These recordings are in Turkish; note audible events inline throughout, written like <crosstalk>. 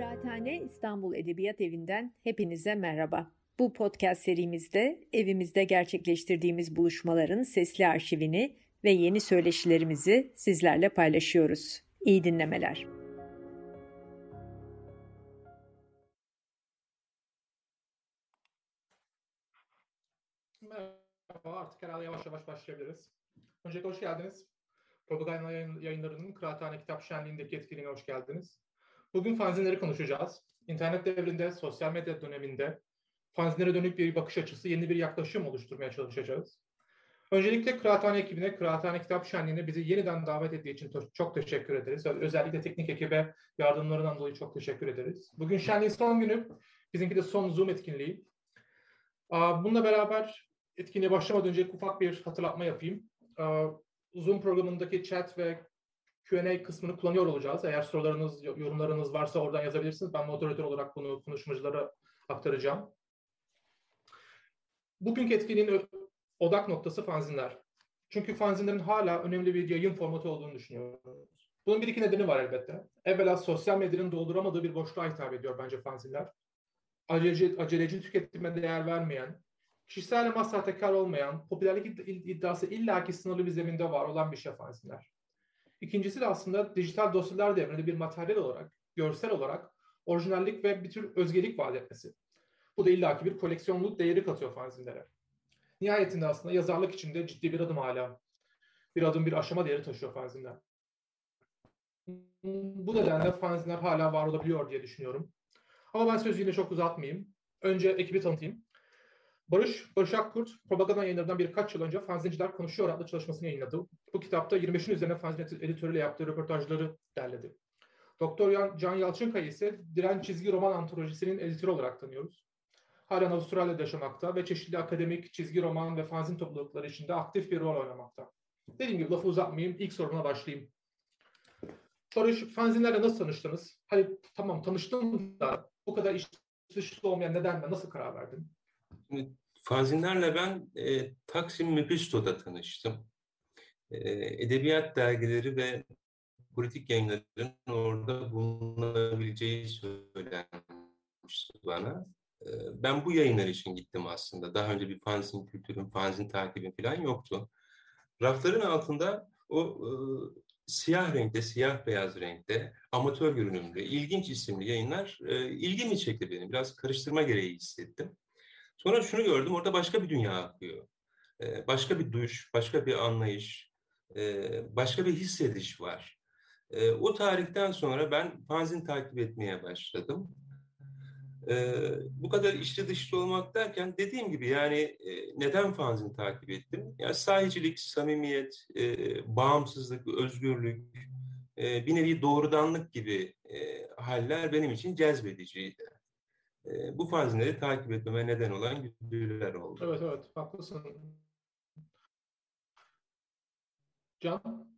Kıraathane İstanbul Edebiyat Evi'nden hepinize merhaba. Bu podcast serimizde evimizde gerçekleştirdiğimiz buluşmaların sesli arşivini ve yeni söyleşilerimizi sizlerle paylaşıyoruz. İyi dinlemeler. Merhaba, artık herhalde yavaş yavaş başlayabiliriz. Öncelikle hoş geldiniz. Propaganda yayınlarının Kıraathane Kitap Şenliği'ndeki etkinliğine hoş geldiniz. Bugün fanzinleri konuşacağız. İnternet devrinde, sosyal medya döneminde fanzinlere dönük bir bakış açısı, yeni bir yaklaşım oluşturmaya çalışacağız. Öncelikle Kıraathane ekibine, Kıraathane Kitap Şenliği'ne bizi yeniden davet ettiği için çok teşekkür ederiz. Özellikle teknik ekibe yardımlarından dolayı çok teşekkür ederiz. Bugün şenliğin son günü, bizimki de son Zoom etkinliği. Bununla beraber etkinliğe başlamadan önce ufak bir hatırlatma yapayım. Zoom programındaki chat ve Q&A kısmını kullanıyor olacağız. Eğer sorularınız, yorumlarınız varsa oradan yazabilirsiniz. Ben moderatör olarak bunu konuşmacılara aktaracağım. Bugünkü etkinliğin odak noktası fanzinler. Çünkü fanzinlerin hala önemli bir yayın formatı olduğunu düşünüyoruz. Bunun bir iki nedeni var elbette. Evvela sosyal medyanın dolduramadığı bir boşluğa hitap ediyor bence fanzinler. Aceleci, aceleci tüketime değer vermeyen, kişisel ama sahtekar olmayan, popülerlik iddiası illaki sınırlı bir zeminde var olan bir şey fanzinler. İkincisi de aslında dijital dosyalar devrinde bir materyal olarak, görsel olarak orijinallik ve bir tür özgelik vaat etmesi. Bu da illaki bir koleksiyonluk değeri katıyor fanzinlere. Nihayetinde aslında yazarlık içinde ciddi bir adım hala. Bir adım bir aşama değeri taşıyor fanzinler. Bu nedenle fanzinler hala var olabiliyor diye düşünüyorum. Ama ben sözü yine çok uzatmayayım. Önce ekibi tanıtayım. Barış, Barış Akkurt, Propaganda yayınlarından birkaç yıl önce Fanzinciler Konuşuyor adlı çalışmasını yayınladı. Bu kitapta 25'in üzerine fanzin editörüyle yaptığı röportajları derledi. Doktor Can Yalçınkaya ise Diren Çizgi Roman Antolojisi'nin editörü olarak tanıyoruz. Halen Avustralya'da yaşamakta ve çeşitli akademik, çizgi roman ve fanzin toplulukları içinde aktif bir rol oynamakta. Dediğim gibi lafı uzatmayayım, ilk soruma başlayayım. Barış, fanzinlerle nasıl tanıştınız? Hani tamam tanıştım da bu kadar iş dışlı olmayan neden ve nasıl karar verdin? Fanzinlerle ben e, Taksim Mepisto'da tanıştım. E, edebiyat dergileri ve politik yayınların orada bulunabileceği söylenmişti bana. E, ben bu yayınlar için gittim aslında. Daha önce bir fanzin kültürüm, fanzin takibim falan yoktu. Rafların altında o e, siyah renkte, siyah beyaz renkte, amatör görünümlü, ilginç isimli yayınlar e, ilgimi çekti benim. Biraz karıştırma gereği hissettim. Sonra şunu gördüm, orada başka bir dünya akıyor. Ee, başka bir duş, başka bir anlayış, e, başka bir hissediş var. E, o tarihten sonra ben fanzin takip etmeye başladım. E, bu kadar içli dışlı olmak derken dediğim gibi yani e, neden fanzin takip ettim? Ya sahicilik, samimiyet, e, bağımsızlık, özgürlük, e, bir nevi doğrudanlık gibi e, haller benim için cezbediciydi e, bu fanzinleri takip etmeme neden olan güdüler oldu. Evet evet haklısın. Can?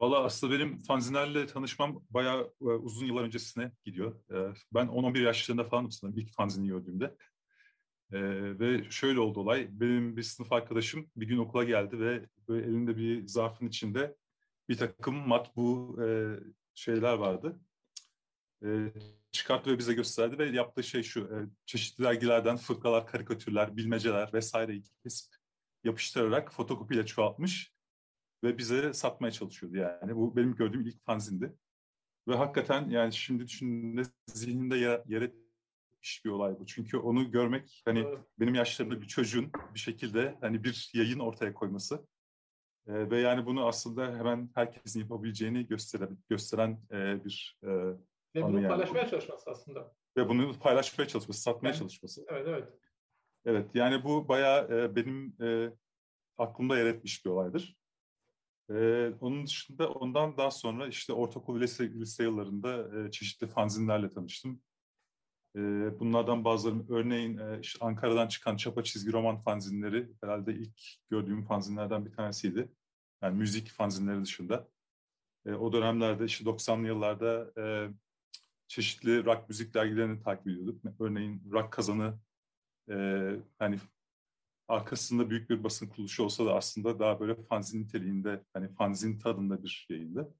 Valla aslında benim fanzinlerle tanışmam bayağı e, uzun yıllar öncesine gidiyor. E, ben 10-11 yaşlarında falan sanırım ilk fanzini gördüğümde. E, ve şöyle oldu olay. Benim bir sınıf arkadaşım bir gün okula geldi ve böyle elinde bir zarfın içinde bir takım matbu e, şeyler vardı e, çıkarttı ve bize gösterdi ve yaptığı şey şu, e, çeşitli dergilerden fıkralar, karikatürler, bilmeceler vesaireyi kesip yapıştırarak fotokopiyle çoğaltmış ve bize satmaya çalışıyordu yani. Bu benim gördüğüm ilk fanzindi. Ve hakikaten yani şimdi düşündüğümde zihninde yer, yer etmiş bir olay bu. Çünkü onu görmek hani benim yaşlarımda bir çocuğun bir şekilde hani bir yayın ortaya koyması e, ve yani bunu aslında hemen herkesin yapabileceğini gösteren, gösteren e, bir e, ve bunu yani. paylaşmaya çalışması aslında. Ve bunu paylaşmaya çalışması, satmaya yani, çalışması. Evet, evet. Evet, yani bu bayağı e, benim e, aklımda yer etmiş bir olaydır. E, onun dışında ondan daha sonra işte ortaokul lise, lise yıllarında e, çeşitli fanzinlerle tanıştım. E, bunlardan bazıları örneğin e, işte Ankara'dan çıkan çapa çizgi roman fanzinleri herhalde ilk gördüğüm fanzinlerden bir tanesiydi. Yani müzik fanzinleri dışında. E, o dönemlerde işte 90'lı yıllarda e, çeşitli rock müzik dergilerini takip ediyorduk. Örneğin Rock Kazanı e, hani arkasında büyük bir basın kuruluşu olsa da aslında daha böyle fanzin niteliğinde, hani fanzin tadında bir yayındı.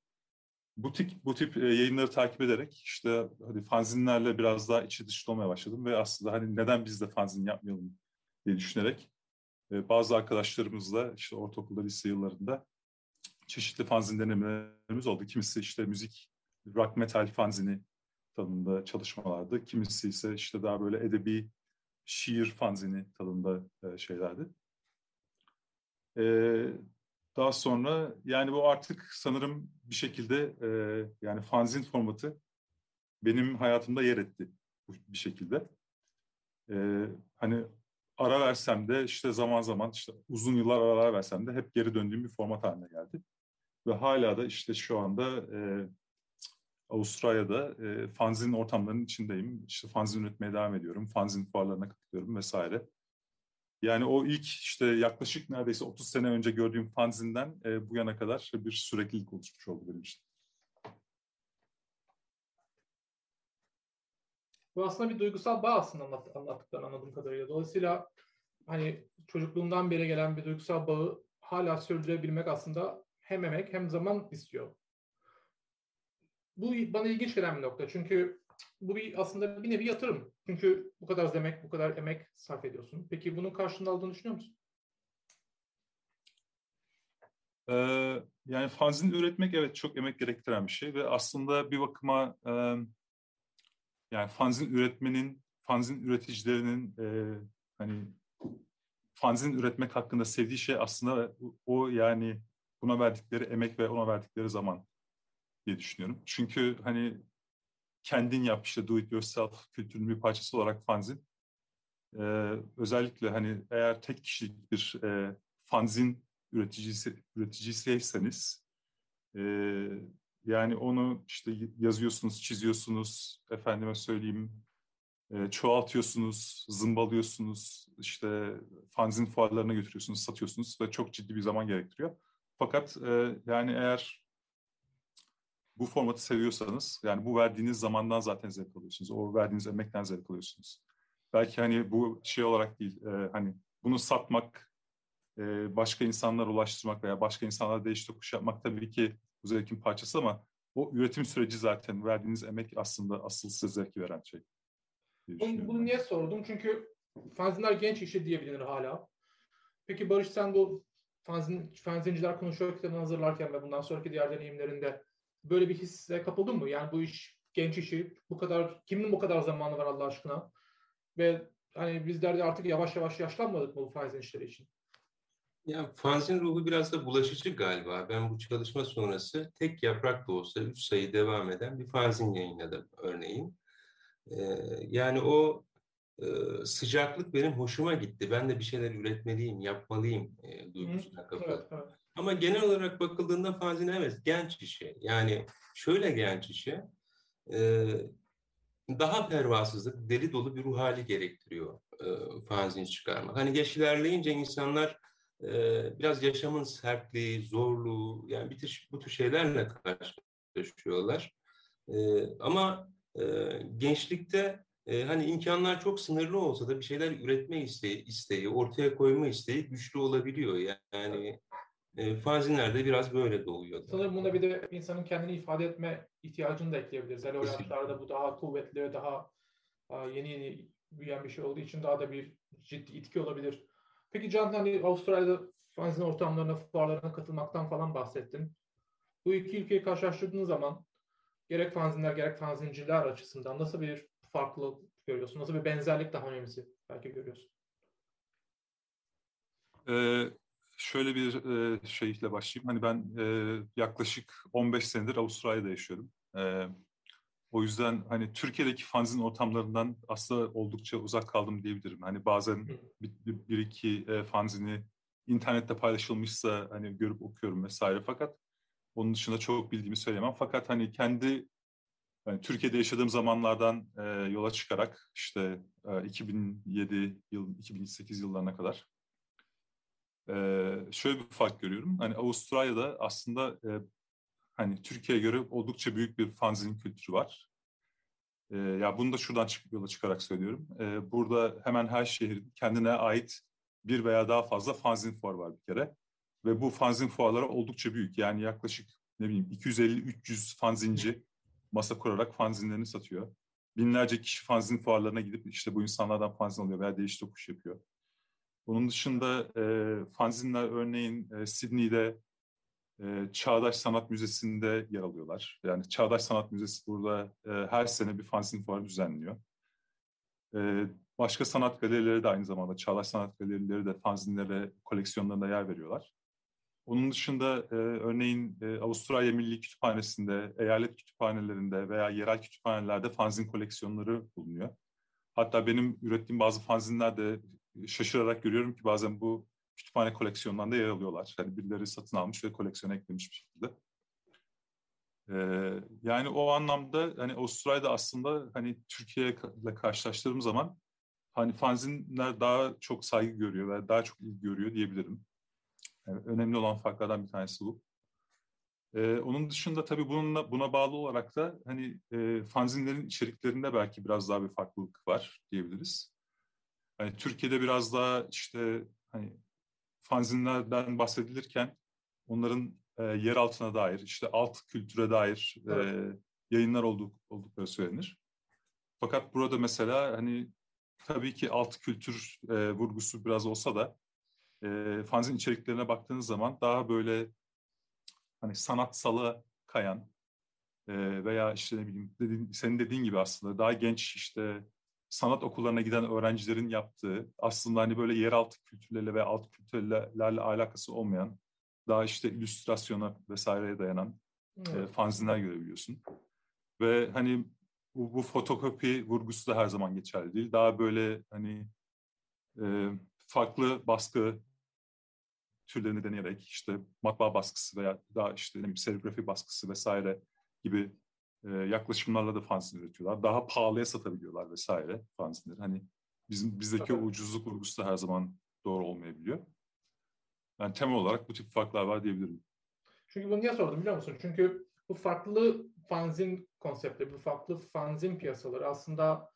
bu tip, bu tip yayınları takip ederek işte hani fanzinlerle biraz daha içi dışlı olmaya başladım ve aslında hani neden biz de fanzin yapmayalım diye düşünerek bazı arkadaşlarımızla işte ortaokulda, lise yıllarında çeşitli fanzin denemelerimiz oldu. Kimisi işte müzik, rock metal fanzini tadında çalışmalardı. Kimisi ise işte daha böyle edebi şiir fanzini tadında şeylerdi. Daha sonra yani bu artık sanırım bir şekilde yani fanzin formatı benim hayatımda yer etti bir şekilde. Hani ara versem de işte zaman zaman işte uzun yıllar ara versem de hep geri döndüğüm bir format haline geldi. Ve hala da işte şu anda e, Avustralya'da e, fanzin ortamlarının içindeyim. İşte fanzin üretmeye devam ediyorum. Fanzin fuarlarına katılıyorum vesaire. Yani o ilk işte yaklaşık neredeyse 30 sene önce gördüğüm fanzinden e, bu yana kadar bir süreklilik oluşmuş oldu benim için. Bu aslında bir duygusal bağ aslında anlat, anladığım kadarıyla. Dolayısıyla hani çocukluğundan beri gelen bir duygusal bağı hala sürdürebilmek aslında hem emek hem zaman istiyor. Bu bana ilginç gelen bir nokta. Çünkü bu bir aslında bir nevi yatırım. Çünkü bu kadar demek, bu kadar emek sarf ediyorsun. Peki bunun karşılığında aldığını düşünüyor musun? Ee, yani fanzin üretmek evet çok emek gerektiren bir şey ve aslında bir bakıma e, yani fanzin üretmenin, fanzin üreticilerinin e, hani fanzin üretmek hakkında sevdiği şey aslında o yani buna verdikleri emek ve ona verdikleri zaman diye düşünüyorum. Çünkü hani kendin yap işte do it yourself kültürünün bir parçası olarak fanzin. Ee, özellikle hani eğer tek kişilik bir e, fanzin üreticisi üreticisiyseniz e, yani onu işte yazıyorsunuz, çiziyorsunuz, efendime söyleyeyim e, çoğaltıyorsunuz, zımbalıyorsunuz, işte fanzin fuarlarına götürüyorsunuz, satıyorsunuz ve çok ciddi bir zaman gerektiriyor. Fakat e, yani eğer bu formatı seviyorsanız yani bu verdiğiniz zamandan zaten zevk alıyorsunuz. O verdiğiniz emekten zevk alıyorsunuz. Belki hani bu şey olarak değil e, hani bunu satmak, e, başka insanlara ulaştırmak veya başka insanlara değiş tokuş yapmak tabii ki bu zevkin parçası ama o üretim süreci zaten verdiğiniz emek aslında asıl size zevki veren şey. Bunu, bunu niye sordum? Çünkü fanzinler genç işi diyebilir hala. Peki Barış sen bu fanzin, fanzinciler konuşuyor kitabını hazırlarken ve bundan sonraki diğer deneyimlerinde böyle bir hisse kapıldın mı? Yani bu iş genç işi bu kadar kimin bu kadar zamanı var Allah aşkına? Ve hani bizler de artık yavaş yavaş yaşlanmadık mı bu fanzin işleri için? Ya fanzin ruhu biraz da bulaşıcı galiba. Ben bu çalışma sonrası tek yaprak da olsa üç sayı devam eden bir fanzin yayınladım örneğin. Ee, yani o e, sıcaklık benim hoşuma gitti. Ben de bir şeyler üretmeliyim, yapmalıyım e, duygusuna kapıldım. Evet, evet. Ama genel olarak bakıldığında fanzin evet genç işi. Yani şöyle genç işi. E, daha pervasızlık, deli dolu bir ruh hali gerektiriyor e, çıkarmak. Hani yaş ilerleyince insanlar e, biraz yaşamın sertliği, zorluğu, yani bir tür, bu tür şeylerle karşılaşıyorlar. E, ama gençlikte hani imkanlar çok sınırlı olsa da bir şeyler üretme isteği, isteği ortaya koyma isteği güçlü olabiliyor. Yani e, fanzinler biraz böyle doğuyor. Sanırım bunda bir de insanın kendini ifade etme ihtiyacını da ekleyebiliriz. Yani o yaşlarda bu daha kuvvetli, daha yeni yeni büyüyen bir şey olduğu için daha da bir ciddi itki olabilir. Peki Can hani Avustralya'da fanzin ortamlarına, fuarlarına katılmaktan falan bahsettin. Bu iki ülkeyi karşılaştırdığın zaman gerek fanzinler gerek fanzinciler açısından nasıl bir farklılık görüyorsun? Nasıl bir benzerlik daha önemlisi belki görüyorsun? Ee, şöyle bir e, şeyle başlayayım. Hani ben e, yaklaşık 15 senedir Avustralya'da yaşıyorum. E, o yüzden hani Türkiye'deki fanzin ortamlarından aslında oldukça uzak kaldım diyebilirim. Hani bazen bir, bir iki e, fanzini internette paylaşılmışsa hani görüp okuyorum vesaire fakat onun dışında çok bildiğimi söyleyemem. Fakat hani kendi yani Türkiye'de yaşadığım zamanlardan e, yola çıkarak işte e, 2007 yıl 2008 yıllarına kadar e, şöyle bir fark görüyorum. Hani Avustralya'da aslında e, hani Türkiye'ye göre oldukça büyük bir fanzin kültürü var. E, ya bunu da şuradan çık, yola çıkarak söylüyorum. E, burada hemen her şehrin kendine ait bir veya daha fazla fanzin fuar var bir kere. Ve bu fanzin fuarları oldukça büyük. Yani yaklaşık ne bileyim 250-300 fanzinci masa kurarak fanzinlerini satıyor. Binlerce kişi fanzin fuarlarına gidip işte bu insanlardan fanzin alıyor veya değiş tokuş yapıyor. Bunun dışında e, fanzinler örneğin e, Sydney'de e, Çağdaş Sanat Müzesi'nde yer alıyorlar. Yani Çağdaş Sanat Müzesi burada e, her sene bir fanzin fuarı düzenliyor. E, başka sanat galerileri de aynı zamanda Çağdaş Sanat Galerileri de fanzinlere, koleksiyonlarına yer veriyorlar. Onun dışında e, örneğin e, Avustralya Milli Kütüphanesi'nde, eyalet kütüphanelerinde veya yerel kütüphanelerde fanzin koleksiyonları bulunuyor. Hatta benim ürettiğim bazı fanzinler de şaşırarak görüyorum ki bazen bu kütüphane koleksiyonlarında yer alıyorlar. Yani birileri satın almış ve koleksiyona eklemiş bir şekilde. Ee, yani o anlamda hani Avustralya'da aslında hani Türkiye ile karşılaştırdığım zaman hani fanzinler daha çok saygı görüyor ve daha çok ilgi görüyor diyebilirim. Yani önemli olan farklardan bir tanesi bu. Ee, onun dışında tabii bununla, buna bağlı olarak da hani e, fanzinlerin içeriklerinde belki biraz daha bir farklılık var diyebiliriz. Hani Türkiye'de biraz daha işte hani fanzinlerden bahsedilirken onların e, yer altına dair, işte alt kültüre dair e, yayınlar olduk, oldukları söylenir. Fakat burada mesela hani tabii ki alt kültür e, vurgusu biraz olsa da e, fanzin içeriklerine baktığınız zaman daha böyle hani sanatsala kayan e, veya işte ne bileyim dediğin, senin dediğin gibi aslında daha genç işte sanat okullarına giden öğrencilerin yaptığı aslında hani böyle yeraltı kültürlerle ve alt kültürlerle alakası olmayan daha işte illüstrasyona vesaireye dayanan evet. e, fanzinler görebiliyorsun. Ve hani bu, bu fotokopi vurgusu da her zaman geçerli değil. Daha böyle hani e, farklı baskı türlerini deneyerek işte matbaa baskısı veya daha işte ne serigrafi baskısı vesaire gibi e, yaklaşımlarla da fanzin üretiyorlar. Daha pahalıya satabiliyorlar vesaire fanzinleri. Hani bizim bizdeki o ucuzluk vurgusu da her zaman doğru olmayabiliyor. Yani temel olarak bu tip farklar var diyebilirim. Çünkü bunu niye sordum biliyor musun? Çünkü bu farklı fanzin konseptleri, bu farklı fanzin piyasaları aslında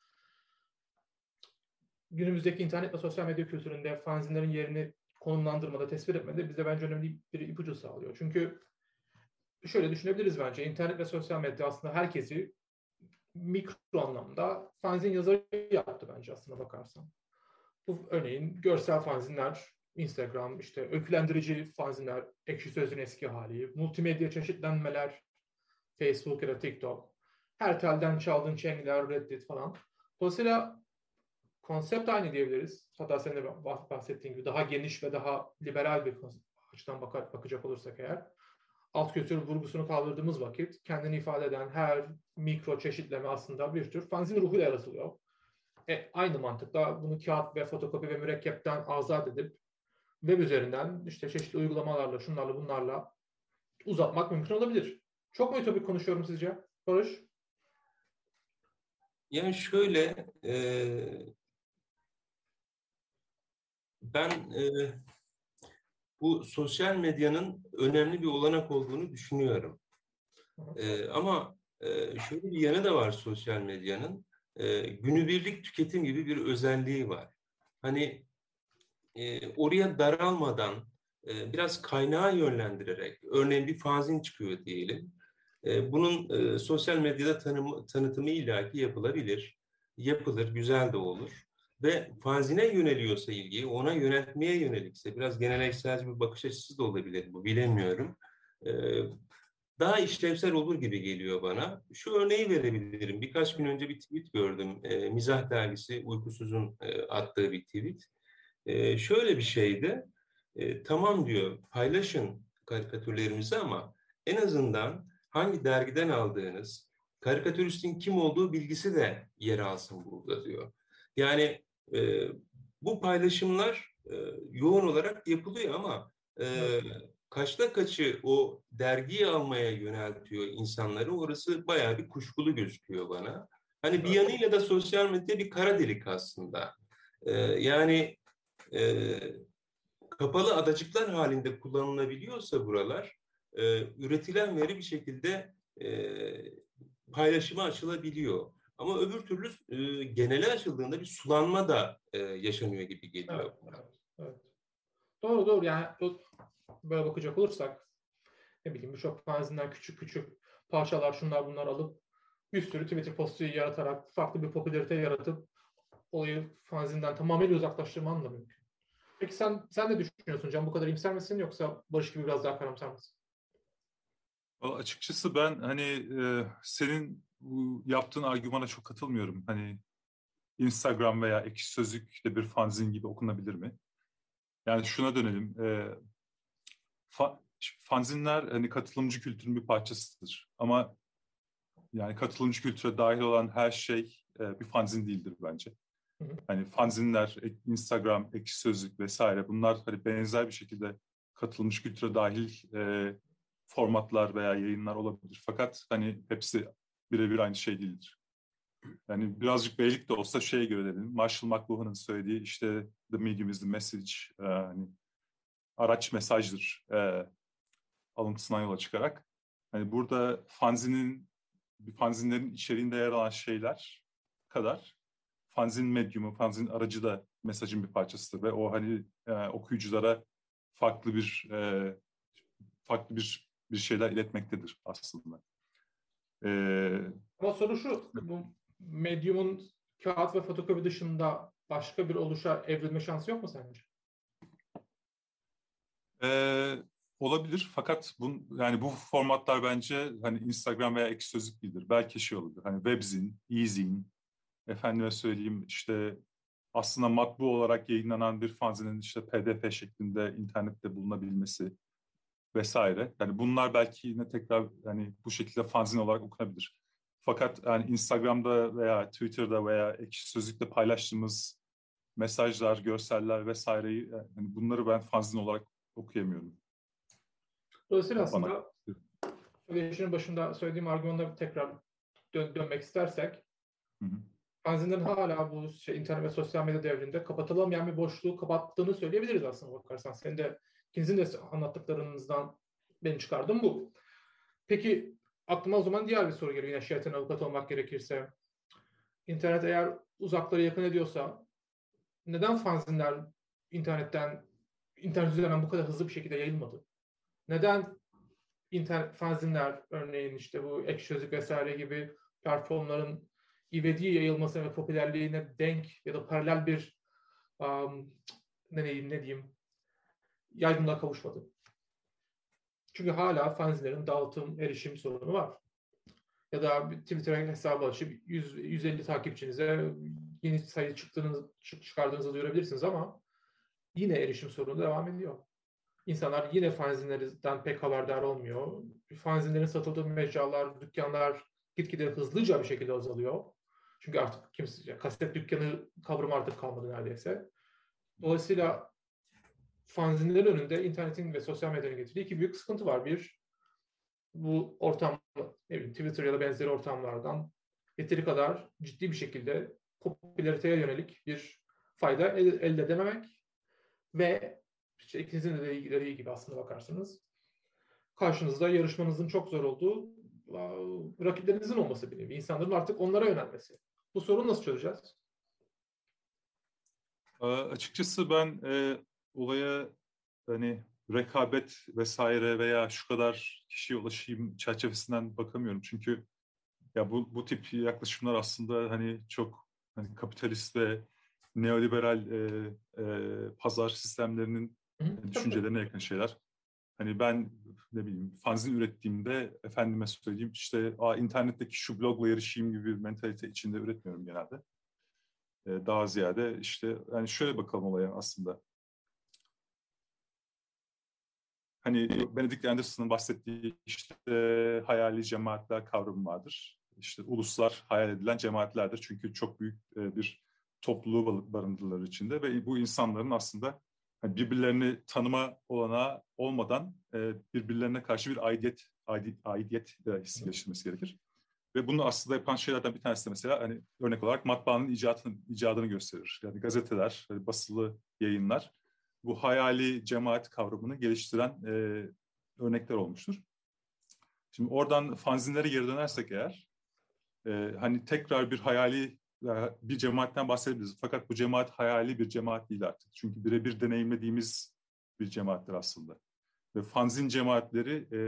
günümüzdeki internet ve sosyal medya kültüründe fanzinlerin yerini konumlandırmada, tespit etmede bize bence önemli bir ipucu sağlıyor. Çünkü şöyle düşünebiliriz bence. İnternet ve sosyal medya aslında herkesi mikro anlamda fanzin yazarı yaptı bence aslında bakarsan. Bu örneğin görsel fanzinler, Instagram, işte öykülendirici fanzinler, ekşi sözün eski hali, multimedya çeşitlenmeler, Facebook ya da TikTok, her telden çaldığın çengler, Reddit falan. Dolayısıyla konsept aynı diyebiliriz. Hatta senin de bahsettiğin gibi daha geniş ve daha liberal bir açıdan bakar, bakacak olursak eğer alt kültür vurgusunu kaldırdığımız vakit kendini ifade eden her mikro çeşitleme aslında bir tür fanzin ruhuyla yaratılıyor. E, aynı mantıkla bunu kağıt ve fotokopi ve mürekkepten azat edip web üzerinden işte çeşitli uygulamalarla, şunlarla bunlarla uzatmak mümkün olabilir. Çok mu ütopik konuşuyorum sizce? Barış? Yani şöyle e, ben e, bu sosyal medyanın önemli bir olanak olduğunu düşünüyorum. E, ama e, şöyle bir yanı da var sosyal medyanın. E, günübirlik tüketim gibi bir özelliği var. Hani e, oraya daralmadan e, biraz kaynağı yönlendirerek, örneğin bir fanzin çıkıyor diyelim. E, bunun e, sosyal medyada tanım, tanıtımı illaki yapılabilir. Yapılır, güzel de olur ve fanzine yöneliyorsa ilgi, ona yöneltmeye yönelikse, biraz gelenekselci bir bakış açısı da olabilir bu, bilemiyorum. Ee, daha işlevsel olur gibi geliyor bana. Şu örneği verebilirim. Birkaç gün önce bir tweet gördüm. E, Mizah dergisi Uykusuz'un e, attığı bir tweet. E, şöyle bir şeydi. Tamam diyor paylaşın karikatürlerimizi ama en azından hangi dergiden aldığınız, karikatüristin kim olduğu bilgisi de yer alsın burada diyor. Yani e, bu paylaşımlar e, yoğun olarak yapılıyor ama e, kaçta kaçı o dergiyi almaya yöneltiyor insanları orası bayağı bir kuşkulu gözüküyor bana. Hani bir yanıyla da sosyal medya bir kara delik aslında. E, yani e, kapalı adacıklar halinde kullanılabiliyorsa buralar e, üretilen veri bir şekilde e, paylaşıma açılabiliyor. Ama öbür türlü e, genele açıldığında bir sulanma da e, yaşanıyor gibi geliyor. Evet, evet, evet. Doğru doğru yani böyle bakacak olursak ne bileyim birçok fanzinden küçük küçük parçalar şunlar bunlar alıp bir sürü Twitter postu yaratarak farklı bir popülarite yaratıp olayı fanzinden tamamıyla uzaklaştırman da mümkün. Peki sen sen ne düşünüyorsun Can? Bu kadar imser misin yoksa Barış gibi biraz daha karamsar mısın? Açıkçası ben hani e, senin bu yaptığın argümana çok katılmıyorum. Hani Instagram veya ekşi sözlük de bir fanzin gibi okunabilir mi? Yani şuna dönelim. E, fa, fanzinler hani katılımcı kültürün bir parçasıdır. Ama yani katılımcı kültüre dahil olan her şey e, bir fanzin değildir bence. Hani fanzinler, Instagram, ekşi sözlük vesaire bunlar hani benzer bir şekilde katılımcı kültüre dahil e, formatlar veya yayınlar olabilir. Fakat hani hepsi birebir aynı şey değildir. Yani birazcık beylik de olsa şeye göre dedim. Marshall McLuhan'ın söylediği işte the medium is the message. E, hani araç mesajdır e, alıntısından yola çıkarak. Hani burada fanzinin fanzinlerin içeriğinde yer alan şeyler kadar fanzin medyumu, fanzin aracı da mesajın bir parçasıdır ve o hani e, okuyuculara farklı bir e, farklı bir bir şeyler iletmektedir aslında. Ama soru şu, bu medyumun kağıt ve fotokopi dışında başka bir oluşa evrilme şansı yok mu sence? Ee, olabilir fakat bu, yani bu formatlar bence hani Instagram veya ek sözlük değildir. Belki şey olabilir. Hani webzin, e-zin, efendime söyleyeyim işte aslında matbu olarak yayınlanan bir fanzinin işte pdf şeklinde internette bulunabilmesi vesaire. Yani bunlar belki yine tekrar yani bu şekilde fanzin olarak okunabilir. Fakat yani Instagram'da veya Twitter'da veya ekşi sözlükte paylaştığımız mesajlar, görseller vesaireyi yani bunları ben fanzin olarak okuyamıyorum. Dolayısıyla aslında söyleşinin başında söylediğim argümanlara tekrar dön dönmek istersek hı hı. fanzinlerin hala bu şey, internet ve sosyal medya devrinde kapatılamayan bir boşluğu kapattığını söyleyebiliriz aslında bakarsan. Senin de ikinizin de anlattıklarınızdan ben çıkardım bu. Peki aklıma o zaman diğer bir soru geliyor. Yine şeytan avukat olmak gerekirse. İnternet eğer uzakları yakın ediyorsa neden fanzinler internetten internet üzerinden bu kadar hızlı bir şekilde yayılmadı? Neden internet fanzinler örneğin işte bu ekşi vesaire gibi platformların ivedi yayılması ve popülerliğine denk ya da paralel bir um, ne diyeyim ne diyeyim yaygınlığa kavuşmadı. Çünkü hala fanzinlerin dağıtım, erişim sorunu var. Ya da Twitter hesabı açıp 100, 150 takipçinize yeni sayı çıktığınız, çıkardığınızı duyurabilirsiniz ama yine erişim sorunu devam ediyor. İnsanlar yine fanzinlerden pek haberdar olmuyor. Fanzinlerin satıldığı mecralar, dükkanlar gitgide hızlıca bir şekilde azalıyor. Çünkü artık kimse, kaset dükkanı kavramı artık kalmadı neredeyse. Dolayısıyla fanzinlerin önünde internetin ve sosyal medyanın getirdiği iki büyük sıkıntı var. Bir, bu ortam, ne bileyim, Twitter ya da benzeri ortamlardan yeteri kadar ciddi bir şekilde popülariteye yönelik bir fayda elde edememek ve işte ikinizin de dediği gibi aslında bakarsınız karşınızda yarışmanızın çok zor olduğu rakiplerinizin olması bir nevi. İnsanların artık onlara yönelmesi. Bu sorunu nasıl çözeceğiz? Açıkçası ben e, olaya hani rekabet vesaire veya şu kadar kişiye ulaşayım çerçevesinden bakamıyorum. Çünkü ya bu, bu tip yaklaşımlar aslında hani çok hani kapitalist ve neoliberal e, e, pazar sistemlerinin Hı, düşüncelerine yakın şeyler. Hani ben ne bileyim fanzin ürettiğimde efendime söyleyeyim işte Aa, internetteki şu blogla yarışayım gibi bir mentalite içinde üretmiyorum genelde. Ee, daha ziyade işte yani şöyle bakalım olaya aslında. Hani Benedict Anderson'ın bahsettiği işte hayali cemaatler kavramı vardır. İşte uluslar hayal edilen cemaatlerdir. Çünkü çok büyük bir topluluğu barındırırlar içinde ve bu insanların aslında hani birbirlerini tanıma olanağı olmadan birbirlerine karşı bir aidiyet aidiyet, aidiyet hissi geliştirmesi gerekir. Ve bunu aslında yapan şeylerden bir tanesi de mesela hani örnek olarak matbaanın icadını, icadını gösterir. Yani gazeteler, basılı yayınlar bu hayali cemaat kavramını geliştiren e, örnekler olmuştur. Şimdi oradan fanzinlere geri dönersek eğer, e, hani tekrar bir hayali bir cemaatten bahsedebiliriz. Fakat bu cemaat hayali bir cemaat değil artık. Çünkü birebir deneyimlediğimiz bir cemaattir aslında. ve fanzin cemaatleri e,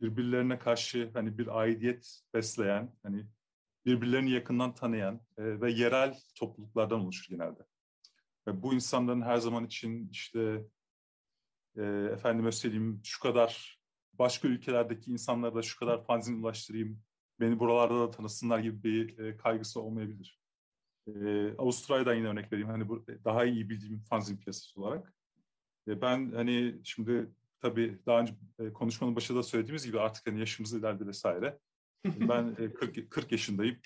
birbirlerine karşı hani bir aidiyet besleyen, hani birbirlerini yakından tanıyan e, ve yerel topluluklardan oluşur genelde. Ve bu insanların her zaman için işte e, efendime söyleyeyim şu kadar başka ülkelerdeki insanlara da şu kadar fanzin ulaştırayım, beni buralarda da tanısınlar gibi bir e, kaygısı olmayabilir. E, Avustralya'dan yine örnek vereyim. Hani bu daha iyi bildiğim fanzin piyasası olarak. E, ben hani şimdi tabii daha önce e, konuşmanın başında da söylediğimiz gibi artık hani yaşımız ileride vesaire. ben e, 40, 40 yaşındayım.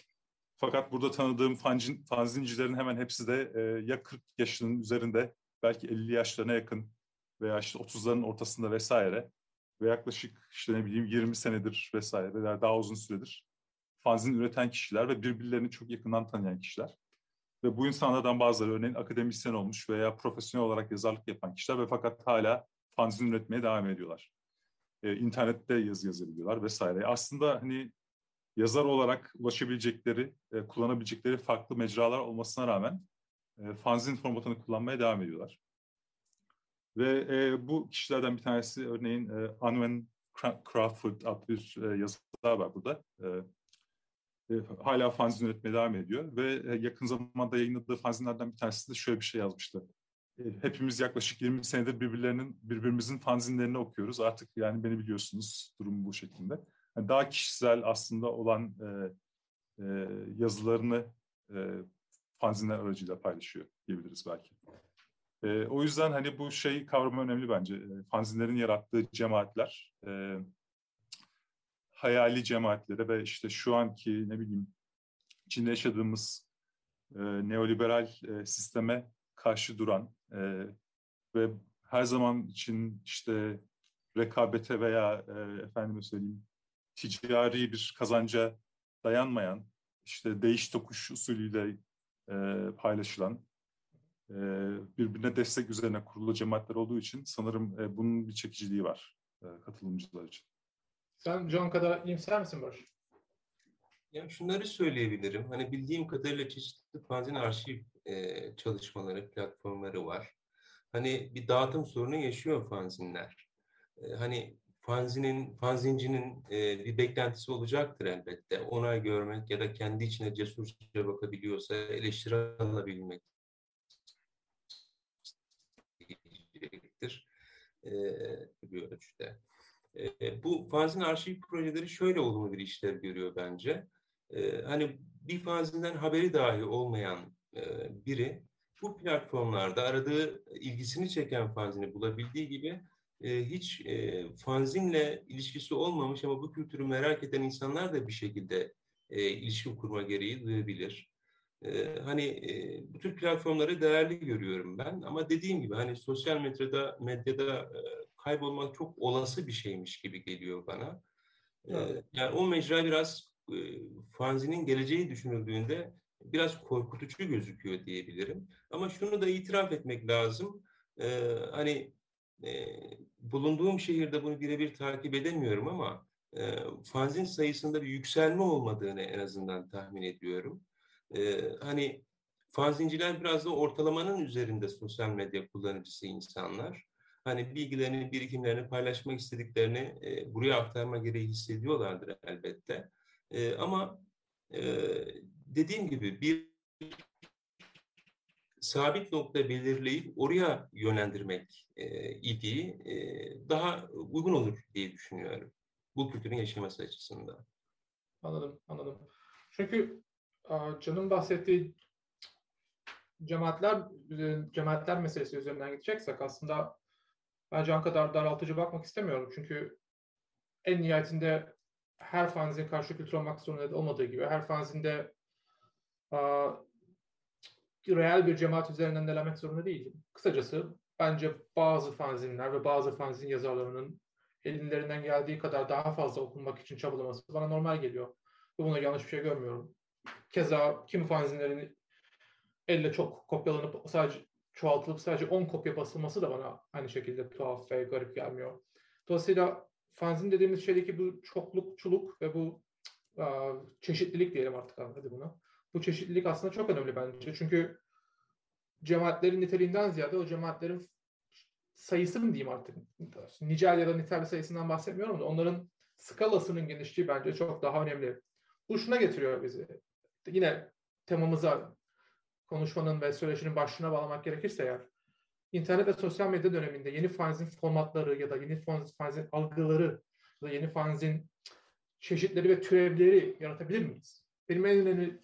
Fakat burada tanıdığım fanzin, fanzincilerin hemen hepsi de e, ya 40 yaşının üzerinde, belki 50 yaşlarına yakın veya işte 30'ların ortasında vesaire ve yaklaşık işte ne bileyim 20 senedir vesaire veya daha uzun süredir fanzin üreten kişiler ve birbirlerini çok yakından tanıyan kişiler. Ve bu insanlardan bazıları örneğin akademisyen olmuş veya profesyonel olarak yazarlık yapan kişiler ve fakat hala fanzin üretmeye devam ediyorlar. Ee, internette yazı yazabiliyorlar vesaire. Aslında hani yazar olarak ulaşabilecekleri, e, kullanabilecekleri farklı mecralar olmasına rağmen e, fanzin formatını kullanmaya devam ediyorlar. Ve e, bu kişilerden bir tanesi örneğin e, Anwen Crawford adlı bir e, yazar var burada. E, e, hala fanzin üretmeye devam ediyor ve e, yakın zamanda yayınladığı fanzinlerden bir tanesi de şöyle bir şey yazmıştı. E, hepimiz yaklaşık 20 senedir birbirlerinin birbirimizin fanzinlerini okuyoruz. Artık yani beni biliyorsunuz durum bu şeklinde. Daha kişisel aslında olan e, e, yazılarını e, fanzinler aracıyla paylaşıyor diyebiliriz belki. E, o yüzden hani bu şey kavramı önemli bence. E, fanzinlerin yarattığı cemaatler, e, hayali cemaatlere ve işte şu anki ne bileyim içinde yaşadığımız e, neoliberal e, sisteme karşı duran e, ve her zaman için işte rekabete veya e, efendime söyleyeyim ticari bir kazanca dayanmayan işte değiş tokuş usulüyle e, paylaşılan e, birbirine destek üzerine kurulu cemaatler olduğu için sanırım e, bunun bir çekiciliği var e, katılımcılar için. Sen John kadar iyimser misin Barış? Yani şunları söyleyebilirim. Hani bildiğim kadarıyla çeşitli fanzin arşiv e, çalışmaları, platformları var. Hani bir dağıtım sorunu yaşıyor fanzinler. E, hani fanzinin, fanzincinin e, bir beklentisi olacaktır elbette. Onay görmek ya da kendi içine cesurca bakabiliyorsa eleştiri alabilmek diyecektir. E, bir ölçüde. E, bu fanzin arşiv projeleri şöyle olumlu bir işler görüyor bence. E, hani bir fanzinden haberi dahi olmayan e, biri bu platformlarda aradığı ilgisini çeken fanzini bulabildiği gibi e, hiç e, fanzinle ilişkisi olmamış ama bu kültürü merak eden insanlar da bir şekilde e, ilişki kurma gereği duyabilir. E, hani e, bu tür platformları değerli görüyorum ben ama dediğim gibi hani sosyal medyada medyada e, kaybolmak çok olası bir şeymiş gibi geliyor bana. Evet. Yani o mecra biraz e, fanzinin geleceği düşünüldüğünde biraz korkutucu gözüküyor diyebilirim. Ama şunu da itiraf etmek lazım. Ee, hani e, bulunduğum şehirde bunu birebir takip edemiyorum ama e, fanzin sayısında bir yükselme olmadığını en azından tahmin ediyorum. E, hani fanzinciler biraz da ortalamanın üzerinde sosyal medya kullanıcısı insanlar hani bilgilerini, birikimlerini paylaşmak istediklerini e, buraya aktarma gereği hissediyorlardır elbette. E, ama e, dediğim gibi bir sabit nokta belirleyip oraya yönlendirmek e, idi e, daha uygun olur diye düşünüyorum. Bu kültürün yaşaması açısından. Anladım, anladım. Çünkü Can'ın bahsettiği cemaatler cemaatler meselesi üzerinden gideceksek aslında ben can kadar daraltıcı bakmak istemiyorum. Çünkü en nihayetinde her fanzin karşı kültür olmak zorunda olmadığı gibi her fanzinde a, reel bir cemaat üzerinden delemek zorunda değil. Kısacası bence bazı fanzinler ve bazı fanzin yazarlarının ellerinden geldiği kadar daha fazla okunmak için çabalaması bana normal geliyor. Ve buna yanlış bir şey görmüyorum. Keza kimi fanzinlerin elle çok kopyalanıp sadece çoğaltılıp sadece 10 kopya basılması da bana aynı şekilde tuhaf ve garip gelmiyor. Dolayısıyla fanzin dediğimiz şeydeki bu çoklukçuluk ve bu a, çeşitlilik diyelim artık hadi buna. Bu çeşitlilik aslında çok önemli bence. Çünkü cemaatlerin niteliğinden ziyade o cemaatlerin sayısı mı diyeyim artık nicel ya da nitel sayısından bahsetmiyorum da onların skalasının genişliği bence çok daha önemli. Bu şuna getiriyor bizi. Yine temamıza konuşmanın ve söyleşinin başlığına bağlamak gerekirse eğer internet ve sosyal medya döneminde yeni fanzin formatları ya da yeni fanzin algıları ya da yeni fanzin çeşitleri ve türevleri yaratabilir miyiz? Benim en önemli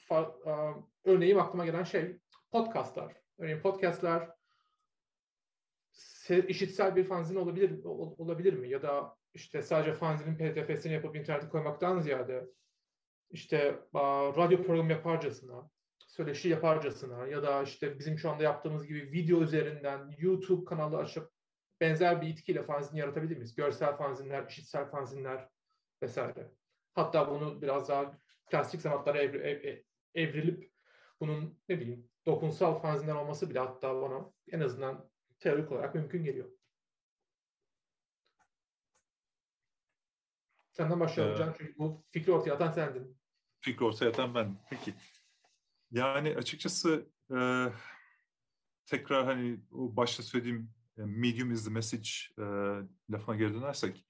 örneğim aklıma gelen şey podcastlar. Örneğin podcastlar işitsel bir fanzin olabilir olabilir mi? Ya da işte sadece fanzinin pdf'sini yapıp internete koymaktan ziyade işte radyo programı yaparcasına, söyleşi yaparcasına ya da işte bizim şu anda yaptığımız gibi video üzerinden YouTube kanalı açıp benzer bir itkiyle fanzin yaratabilir miyiz? Görsel fanzinler, işitsel fanzinler vesaire. Hatta bunu biraz daha plastik sanatlara ev, ev, evrilip bunun ne bileyim dokunsal fanzinler olması bile hatta bana en azından teorik olarak mümkün geliyor. Senden başlayalım evet. Can çünkü bu fikri ortaya atan sendin. Fikri ortaya atan ben. Peki. Yani açıkçası e, tekrar hani o başta söylediğim e, medium is the message e, lafına geri dönersek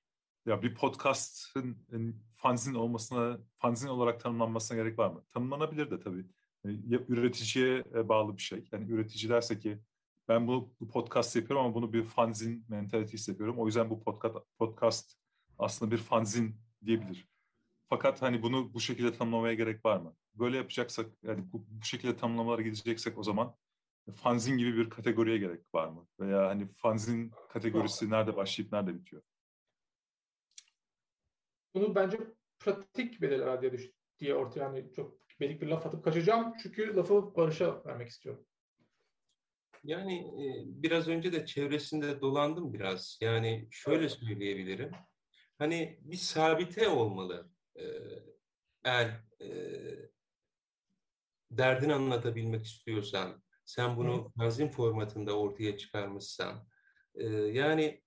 ya bir podcast'ın e, fanzin olmasına, fanzin olarak tanımlanmasına gerek var mı? Tanımlanabilir de tabii. E, üreticiye e, bağlı bir şey. Yani üretici derse ki ben bu, bu podcast yapıyorum ama bunu bir fanzin mentalitesi yapıyorum. O yüzden bu podcast, podcast aslında bir fanzin diyebilir. Fakat hani bunu bu şekilde tanımlamaya gerek var mı? Böyle yapacaksak, yani bu, bu şekilde tanımlamalara gideceksek o zaman fanzin gibi bir kategoriye gerek var mı? Veya hani fanzin kategorisi nerede başlayıp nerede bitiyor? Bunu bence pratik belirler diye, düş diye ortaya yani çok belik bir laf atıp kaçacağım. Çünkü lafı Barış'a vermek istiyorum. Yani e, biraz önce de çevresinde dolandım biraz. Yani şöyle söyleyebilirim. Hani bir sabite olmalı. E, eğer e, derdini anlatabilmek istiyorsan, sen bunu fanzin formatında ortaya çıkarmışsan, yani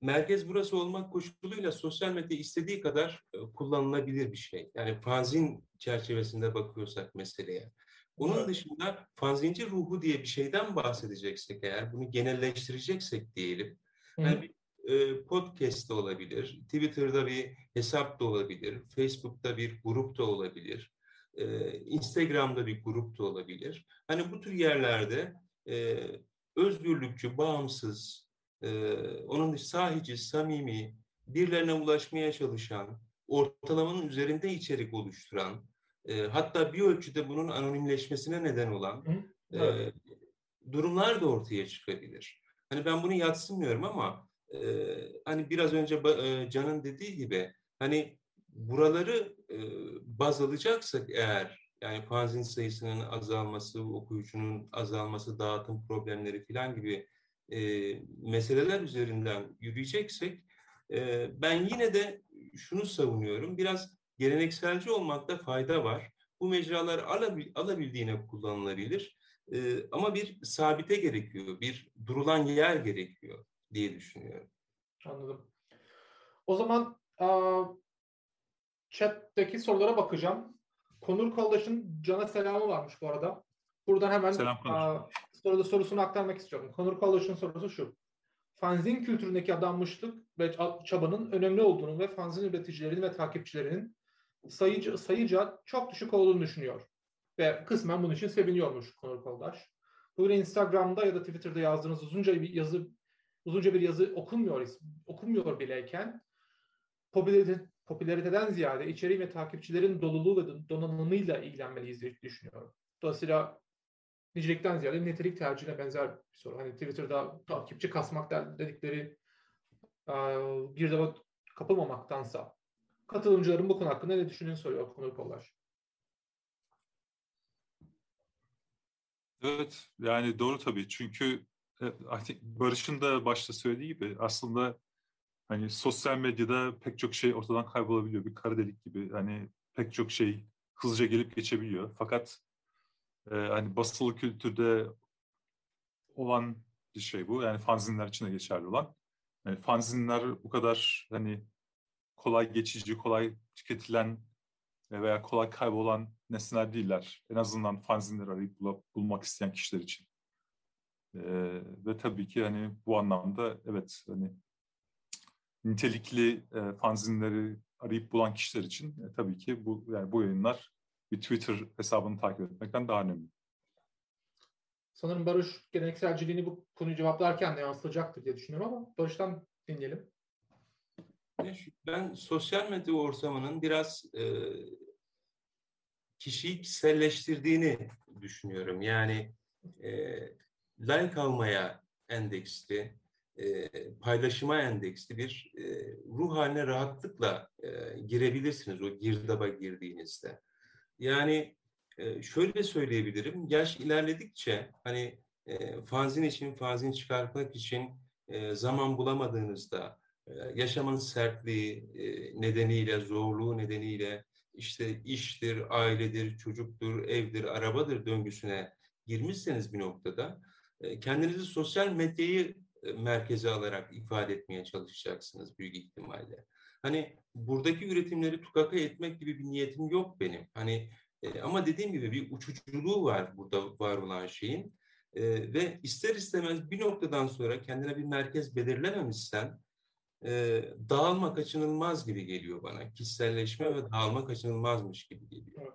merkez burası olmak koşuluyla sosyal medya istediği kadar kullanılabilir bir şey. Yani fanzin çerçevesinde bakıyorsak meseleye. Bunun dışında fanzinci ruhu diye bir şeyden bahsedeceksek eğer, bunu genelleştireceksek diyelim. Yani bir e, podcast da olabilir, Twitter'da bir hesap da olabilir, Facebook'ta bir grup da olabilir, e, Instagram'da bir grup da olabilir. Hani bu tür yerlerde e, özgürlükçü, bağımsız, e, onun sahici, samimi, birilerine ulaşmaya çalışan, ortalamanın üzerinde içerik oluşturan, e, hatta bir ölçüde bunun anonimleşmesine neden olan e, durumlar da ortaya çıkabilir. Hani ben bunu yatsımıyorum ama e, hani biraz önce e, Can'ın dediği gibi hani buraları e, baz alacaksak eğer yani fanzin sayısının azalması, okuyucunun azalması, dağıtım problemleri falan gibi e, meseleler üzerinden yürüyeceksek e, ben yine de şunu savunuyorum. Biraz gelenekselci olmakta fayda var. Bu mecralar alabil, alabildiğine kullanılabilir. E, ama bir sabite gerekiyor, bir durulan yer gerekiyor diye düşünüyorum. Anladım. O zaman a, chat'teki sorulara bakacağım. Konur Koldaş'ın Can'a selamı varmış bu arada. Buradan hemen Selam, a, soruda sorusunu aktarmak istiyorum. Konur Koldaş'ın sorusu şu. Fanzin kültüründeki adanmışlık ve çabanın önemli olduğunu ve fanzin üreticilerinin ve takipçilerinin sayıca, sayıca çok düşük olduğunu düşünüyor. Ve kısmen bunun için seviniyormuş Konur Koldaş. Bugün Instagram'da ya da Twitter'da yazdığınız uzunca bir yazı uzunca bir yazı okunmuyor okunmuyor bileyken popülarite, popülariteden ziyade içeriği ve takipçilerin doluluğu ve donanımıyla ilgilenmeliyiz diye düşünüyorum. Dolayısıyla nicelikten ziyade nitelik tercihine benzer bir soru. Hani Twitter'da takipçi kasmak dedikleri bir de kapılmamaktansa katılımcıların bu konu hakkında ne düşündüğünü soruyor konu Kollaş. Evet yani doğru tabii çünkü Barış'ın da başta söylediği gibi aslında hani sosyal medyada pek çok şey ortadan kaybolabiliyor. Bir kara delik gibi hani pek çok şey hızlıca gelip geçebiliyor. Fakat e, hani basılı kültürde olan bir şey bu. Yani fanzinler için de geçerli olan. Yani fanzinler bu kadar hani kolay geçici, kolay tüketilen veya kolay kaybolan nesneler değiller. En azından fanzinleri arayıp bulmak isteyen kişiler için. E, ve tabii ki hani bu anlamda evet hani nitelikli e, fanzinleri arayıp bulan kişiler için e, tabii ki bu yani bu yayınlar bir Twitter hesabını takip etmekten daha önemli. Sanırım Barış gelenekselciliğini bu konuyu cevaplarken de yansıtacaktır diye düşünüyorum ama Barış'tan dinleyelim. Ben sosyal medya ortamının biraz e, kişiyi kişiselleştirdiğini düşünüyorum. Yani e, like almaya endeksli, e, paylaşıma endeksli bir e, ruh haline rahatlıkla e, girebilirsiniz o girdaba girdiğinizde. Yani e, şöyle söyleyebilirim, yaş ilerledikçe hani e, fanzin için, fanzin çıkartmak için e, zaman bulamadığınızda, e, yaşamın sertliği nedeniyle, zorluğu nedeniyle işte iştir, ailedir, çocuktur, evdir, arabadır döngüsüne girmişseniz bir noktada kendinizi sosyal medyayı merkeze alarak ifade etmeye çalışacaksınız büyük ihtimalle. Hani buradaki üretimleri tukaka etmek gibi bir niyetim yok benim. Hani e, ama dediğim gibi bir uçuculuğu var burada var olan şeyin. E, ve ister istemez bir noktadan sonra kendine bir merkez belirlememişsen e, dağılma kaçınılmaz gibi geliyor bana. Kişiselleşme ve dağılma kaçınılmazmış gibi geliyor.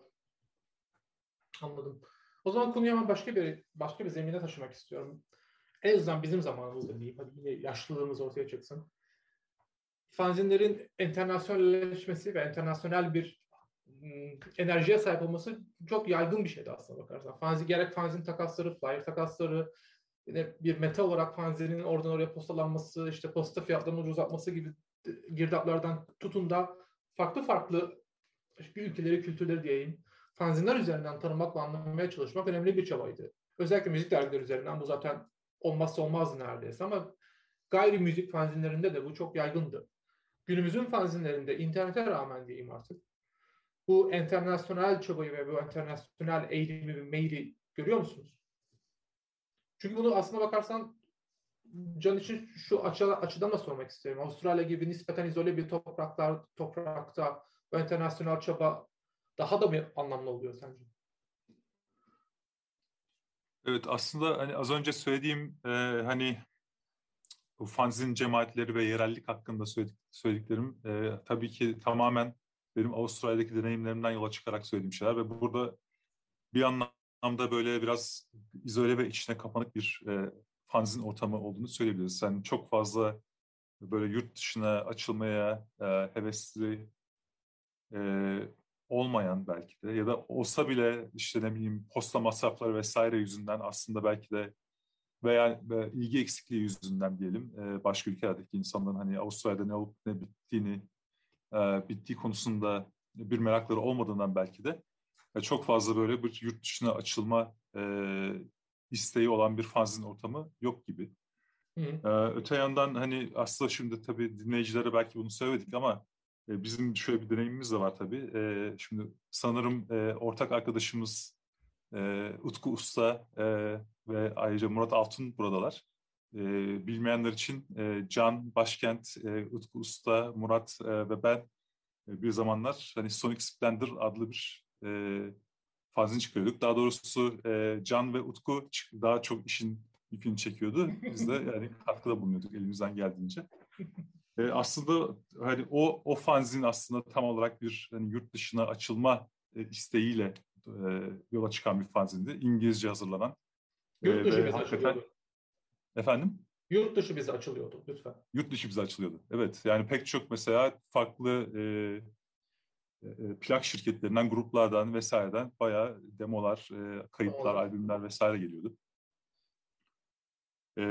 Anladım. O zaman konuyu hemen başka bir başka bir zemine taşımak istiyorum. En azından bizim zamanımızda diyeyim. Hadi yine yaşlılığımız ortaya çıksın. Fanzinlerin internasyonelleşmesi ve internasyonel bir enerjiye sahip olması çok yaygın bir şeydi aslında bakarsan. Fanzin, gerek fanzin takasları, flyer takasları, yine bir meta olarak fanzinin oradan oraya postalanması, işte posta fiyatlarının ucuzlatması gibi girdaplardan tutun da farklı farklı ülkeleri, kültürleri diyeyim, fanzinler üzerinden tanımak ve anlamaya çalışmak önemli bir çabaydı. Özellikle müzik dergileri üzerinden bu zaten olmazsa olmazdı neredeyse ama gayri müzik fanzinlerinde de bu çok yaygındı. Günümüzün fanzinlerinde internete rağmen diyeyim artık bu internasyonel çabayı ve bu internasyonel eğilimi ve meyli görüyor musunuz? Çünkü bunu aslında bakarsan Can için şu açı, açıdan da sormak isterim. Avustralya gibi nispeten izole bir topraklar, toprakta bu internasyonel çaba daha da mı anlamlı oluyor sence? Evet aslında hani az önce söylediğim e, hani bu fanzin cemaatleri ve yerellik hakkında söyledik, söylediklerim e, tabii ki tamamen benim Avustralya'daki deneyimlerimden yola çıkarak söylediğim şeyler ve burada bir anlamda böyle biraz izole ve içine kapanık bir e, fanzin ortamı olduğunu söyleyebiliriz. Yani çok fazla böyle yurt dışına açılmaya e, hevesli e, olmayan belki de ya da olsa bile işte ne bileyim posta masrafları vesaire yüzünden aslında belki de veya ve ilgi eksikliği yüzünden diyelim e, başka ülkelerdeki insanların hani Avustralya'da ne olup ne bittiğini e, bittiği konusunda bir merakları olmadığından belki de e, çok fazla böyle bir yurt dışına açılma e, isteği olan bir fanzin ortamı yok gibi. Hı. E, öte yandan hani aslında şimdi tabii dinleyicilere belki bunu söyledik ama e, bizim şöyle bir deneyimimiz de var tabii. E, şimdi sanırım e, ortak arkadaşımız e, Utku Usta e, ve ayrıca Murat Altun buradalar. E, bilmeyenler için e, Can, Başkent, e, Utku Usta, Murat e, ve ben e, bir zamanlar hani Sonic Splendor adlı bir e, fanzin çıkıyorduk. Daha doğrusu e, Can ve Utku daha çok işin ipini çekiyordu. Biz de <laughs> yani katkıda bulunuyorduk elimizden geldiğince. E, aslında hani o o fanzin aslında tam olarak bir hani yurt dışına açılma e, isteğiyle e, yola çıkan bir fanzindi. İngilizce hazırlanan. Yurt dışı e, bize açılıyordu. Efendim? Yurt dışı bize açılıyordu lütfen. Yurt dışı bize açılıyordu. Evet yani pek çok mesela farklı e, e, plak şirketlerinden, gruplardan vesaireden bayağı demolar, e, kayıtlar, albümler vesaire geliyordu. E,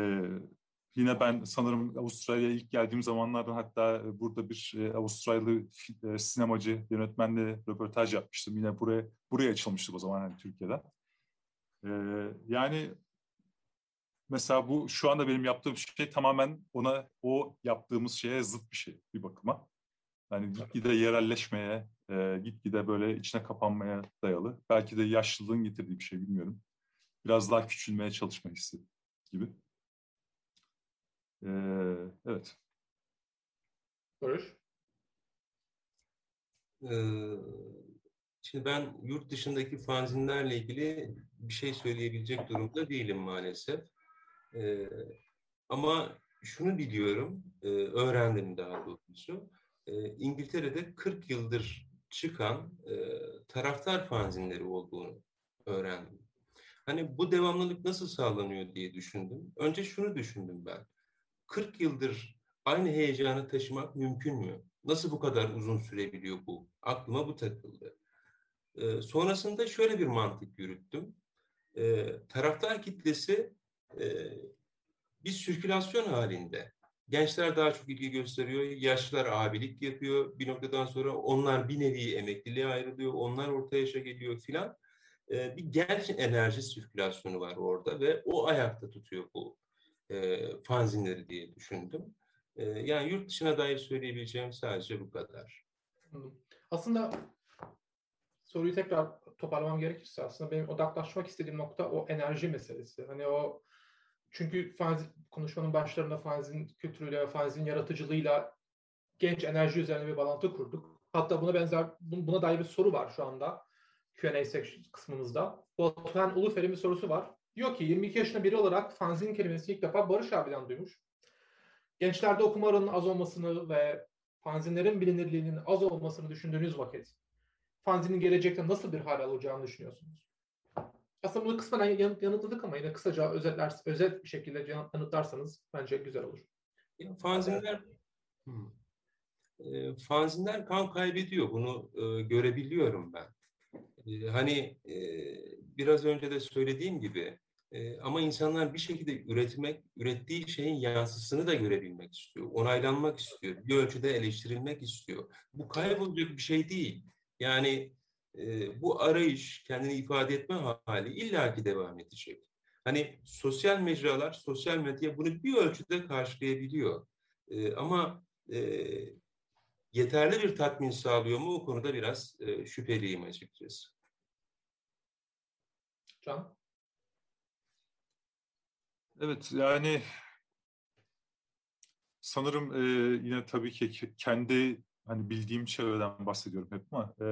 Yine ben sanırım Avustralya'ya ilk geldiğim zamanlarda hatta e, burada bir e, Avustralyalı e, sinemacı yönetmenle röportaj yapmıştım. Yine buraya buraya açılmıştık o zaman yani Türkiye'den. yani mesela bu şu anda benim yaptığım şey tamamen ona o yaptığımız şeye zıt bir şey bir bakıma. Yani gitgide yerelleşmeye, e, gitgide böyle içine kapanmaya dayalı. Belki de yaşlılığın getirdiği bir şey bilmiyorum. Biraz daha küçülmeye çalışma hissi gibi. Ee, evet. Barış? Ee, şimdi ben yurt dışındaki fanzinlerle ilgili bir şey söyleyebilecek durumda değilim maalesef. E, ama şunu biliyorum, e, öğrendim daha doğrusu. E, İngiltere'de 40 yıldır çıkan e, taraftar fanzinleri olduğunu öğrendim. Hani bu devamlılık nasıl sağlanıyor diye düşündüm. Önce şunu düşündüm ben. 40 yıldır aynı heyecanı taşımak mümkün mü? Nasıl bu kadar uzun sürebiliyor bu? Aklıma bu takıldı. E, sonrasında şöyle bir mantık yürüttüm. E, taraftar kitlesi e, bir sirkülasyon halinde. Gençler daha çok ilgi gösteriyor, yaşlılar abilik yapıyor. Bir noktadan sonra onlar bir nevi emekliliğe ayrılıyor, onlar orta yaşa geliyor filan. E, bir genç enerji sirkülasyonu var orada ve o ayakta tutuyor bu e, fanzinleri diye düşündüm. E, yani yurt dışına dair söyleyebileceğim sadece bu kadar. Aslında soruyu tekrar toparlamam gerekirse aslında benim odaklaşmak istediğim nokta o enerji meselesi. Hani o çünkü fanzin, konuşmanın başlarında fanzin kültürüyle ve fanzin yaratıcılığıyla genç enerji üzerine bir bağlantı kurduk. Hatta buna benzer buna dair bir soru var şu anda Q&A kısmımızda. Batuhan Ulufer'in bir sorusu var. Diyor ki 22 yaşında biri olarak fanzin kelimesini ilk defa Barış abiden duymuş. Gençlerde okuma oranının az olmasını ve fanzinlerin bilinirliğinin az olmasını düşündüğünüz vakit fanzinin gelecekte nasıl bir hal alacağını düşünüyorsunuz? Aslında bunu kısmen yanıt, yanıtladık ama yine kısaca özetler, özet bir şekilde yanıtlarsanız bence güzel olur. Ya, fanzinler e, fanzinler kan kaybediyor. Bunu e, görebiliyorum ben. E, hani e, biraz önce de söylediğim gibi e, ama insanlar bir şekilde üretmek, ürettiği şeyin yansısını da görebilmek istiyor. Onaylanmak istiyor. Bir ölçüde eleştirilmek istiyor. Bu kaybolacak bir şey değil. Yani e, bu arayış, kendini ifade etme hali illaki devam edecek. Hani sosyal mecralar, sosyal medya bunu bir ölçüde karşılayabiliyor. E, ama e, yeterli bir tatmin sağlıyor mu o konuda biraz e, şüpheliyim açıkçası. Can? Evet yani sanırım e, yine tabii ki kendi hani bildiğim çevreden bahsediyorum hep ama e,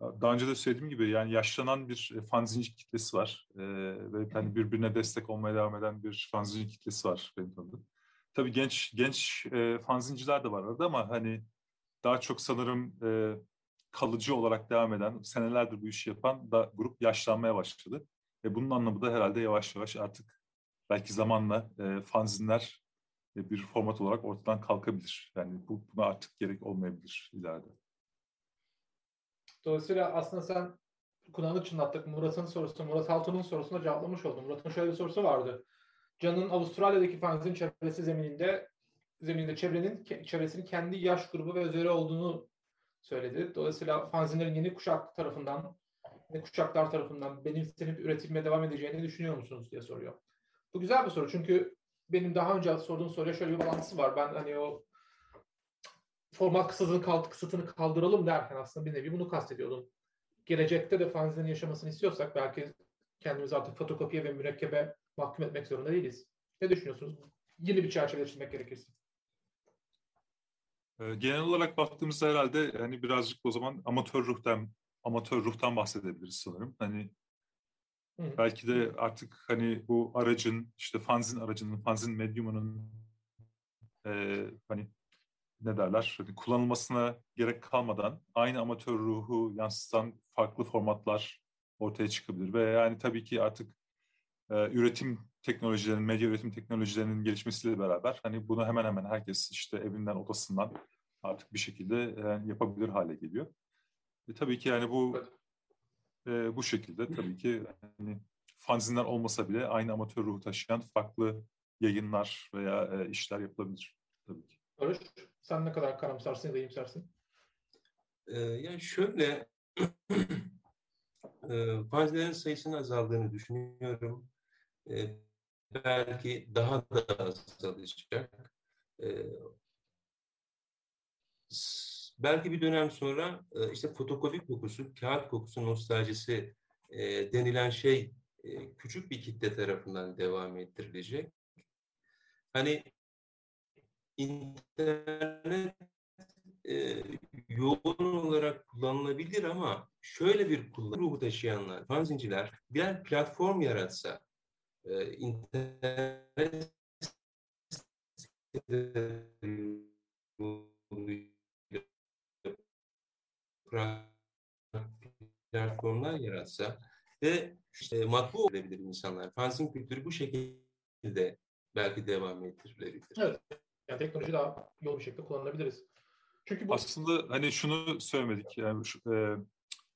daha önce de söylediğim gibi yani yaşlanan bir e, fanzinci kitlesi var e, ve hani birbirine destek olmaya devam eden bir fanzinci kitlesi var benim tanıdığım. Tabii genç genç e, fanzinciler de var orada ama hani daha çok sanırım e, kalıcı olarak devam eden, senelerdir bu işi yapan da grup yaşlanmaya başladı. Ve bunun anlamı da herhalde yavaş yavaş artık belki zamanla e, fanzinler e, bir format olarak ortadan kalkabilir. Yani bu buna artık gerek olmayabilir ileride. Dolayısıyla aslında sen kulağını çınlattık. Murat'ın sorusunu, Murat Altun'un sorusuna cevaplamış oldum. Murat'ın şöyle bir sorusu vardı. Can'ın Avustralya'daki fanzin çevresi zemininde zemininde çevrenin çevresinin kendi yaş grubu ve üzeri olduğunu söyledi. Dolayısıyla fanzinlerin yeni kuşak tarafından yeni kuşaklar tarafından benimsenip üretilmeye devam edeceğini düşünüyor musunuz diye soruyor. Bu güzel bir soru çünkü benim daha önce sorduğum soruya şöyle bir bağlantısı var. Ben hani o format kısıtını, kaldı, kısıtını kaldıralım derken aslında bir nevi bunu kastediyordum. Gelecekte de fanzinin yaşamasını istiyorsak belki kendimizi artık fotokopiye ve mürekkebe mahkum etmek zorunda değiliz. Ne düşünüyorsunuz? Yeni bir çerçeveleştirmek gerekirse. Ee, genel olarak baktığımızda herhalde hani birazcık o zaman amatör ruhtan amatör ruhtan bahsedebiliriz sanırım. Hani Hı. belki de artık hani bu aracın işte fanzin aracının, fanzin medyumunun e, hani ne derler hani kullanılmasına gerek kalmadan aynı amatör ruhu yansıtan farklı formatlar ortaya çıkabilir ve yani tabii ki artık e, üretim teknolojilerinin, medya üretim teknolojilerinin gelişmesiyle beraber hani bunu hemen hemen herkes işte evinden, odasından artık bir şekilde e, yapabilir hale geliyor. E, tabii ki yani bu e, bu şekilde tabii ki hani fanzinler olmasa bile aynı amatör ruhu taşıyan farklı yayınlar veya e, işler yapılabilir tabii ki. Barış, sen ne kadar karamsarsın ya da iyimsersin? Ee, yani şöyle <clears throat> e, fanzinlerin sayısının azaldığını düşünüyorum. E, belki daha da azalacak. E, belki bir dönem sonra e, işte fotokopi kokusu, kağıt kokusu nostaljisi e, denilen şey e, küçük bir kitle tarafından devam ettirilecek. Hani internet e, yoğun olarak kullanılabilir ama şöyle bir kullanım ruhu taşıyanlar, fanzinciler birer platform yaratsa, e, internet platformlar yaratsa ve işte matbu olabilir insanlar. Fanzin kültürü bu şekilde belki devam ettirilebilir. Evet. Yani teknoloji daha yol bir şekilde kullanılabiliriz. Çünkü bu... Aslında hani şunu söylemedik yani şu, e,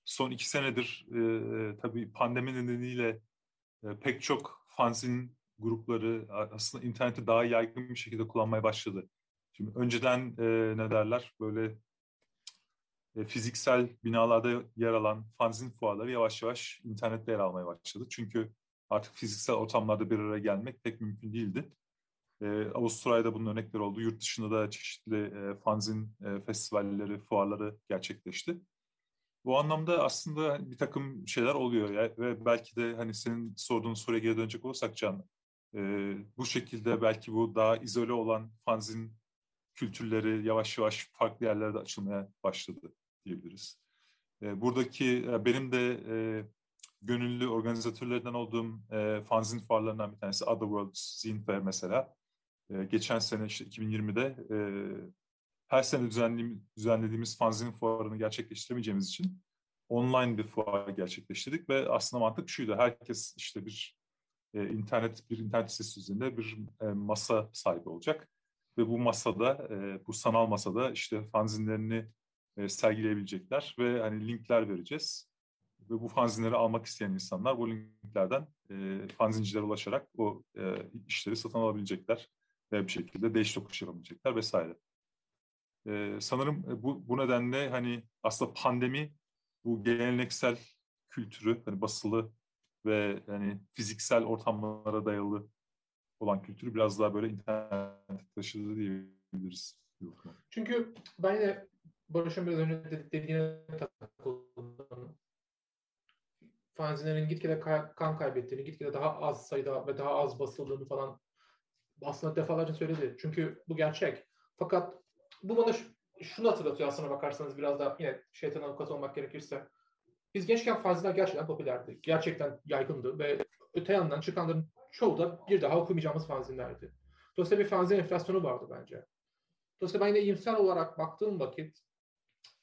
son iki senedir e, tabii pandemi nedeniyle e, pek çok fanzin grupları aslında interneti daha yaygın bir şekilde kullanmaya başladı. Şimdi önceden e, ne derler böyle fiziksel binalarda yer alan fanzin fuarları yavaş yavaş internette yer almaya başladı. Çünkü artık fiziksel ortamlarda bir araya gelmek pek mümkün değildi. E, Avustralya'da bunun örnekleri oldu. Yurt dışında da çeşitli e, fanzin e, festivalleri, fuarları gerçekleşti. Bu anlamda aslında bir takım şeyler oluyor ya ve belki de hani senin sorduğun soruya geri dönecek olursak Can, e, bu şekilde belki bu daha izole olan fanzin kültürleri yavaş yavaş farklı yerlerde açılmaya başladı diyebiliriz. E, buradaki e, benim de e, gönüllü organizatörlerden olduğum fanzin fuarlarından bir tanesi Otherworld Zine Fair mesela. Geçen sene işte 2020'de e, her sene düzenlediğimiz, fanzin fuarını gerçekleştiremeyeceğimiz için online bir fuar gerçekleştirdik ve aslında mantık şuydu. Herkes işte bir internet bir internet sitesi üzerinde bir masa sahibi olacak ve bu masada bu sanal masada işte fanzinlerini e, sergileyebilecekler ve hani linkler vereceğiz ve bu fanzinleri almak isteyen insanlar bu linklerden e, fanzincilere ulaşarak o e, işleri satın alabilecekler ve bir şekilde değiş tokuş yapabilecekler vesaire. E, sanırım bu, bu nedenle hani aslında pandemi bu geleneksel kültürü hani basılı ve yani fiziksel ortamlara dayalı olan kültürü biraz daha böyle internet taşıdı diyebiliriz. Çünkü ben de Barış'ın biraz önce dediğine takıldım. Fanzinlerin gitgide kan kaybettiğini, gitgide daha az sayıda ve daha az basıldığını falan aslında defalarca söyledi. Çünkü bu gerçek. Fakat bu bana şunu hatırlatıyor aslına bakarsanız biraz da yine şeytan avukat olmak gerekirse. Biz gençken fanzinler gerçekten popülerdi. Gerçekten yaygındı ve öte yandan çıkanların çoğu da bir daha okumayacağımız fanzinlerdi. Dolayısıyla bir fanzin enflasyonu vardı bence. Dolayısıyla ben yine iyimser olarak baktığım vakit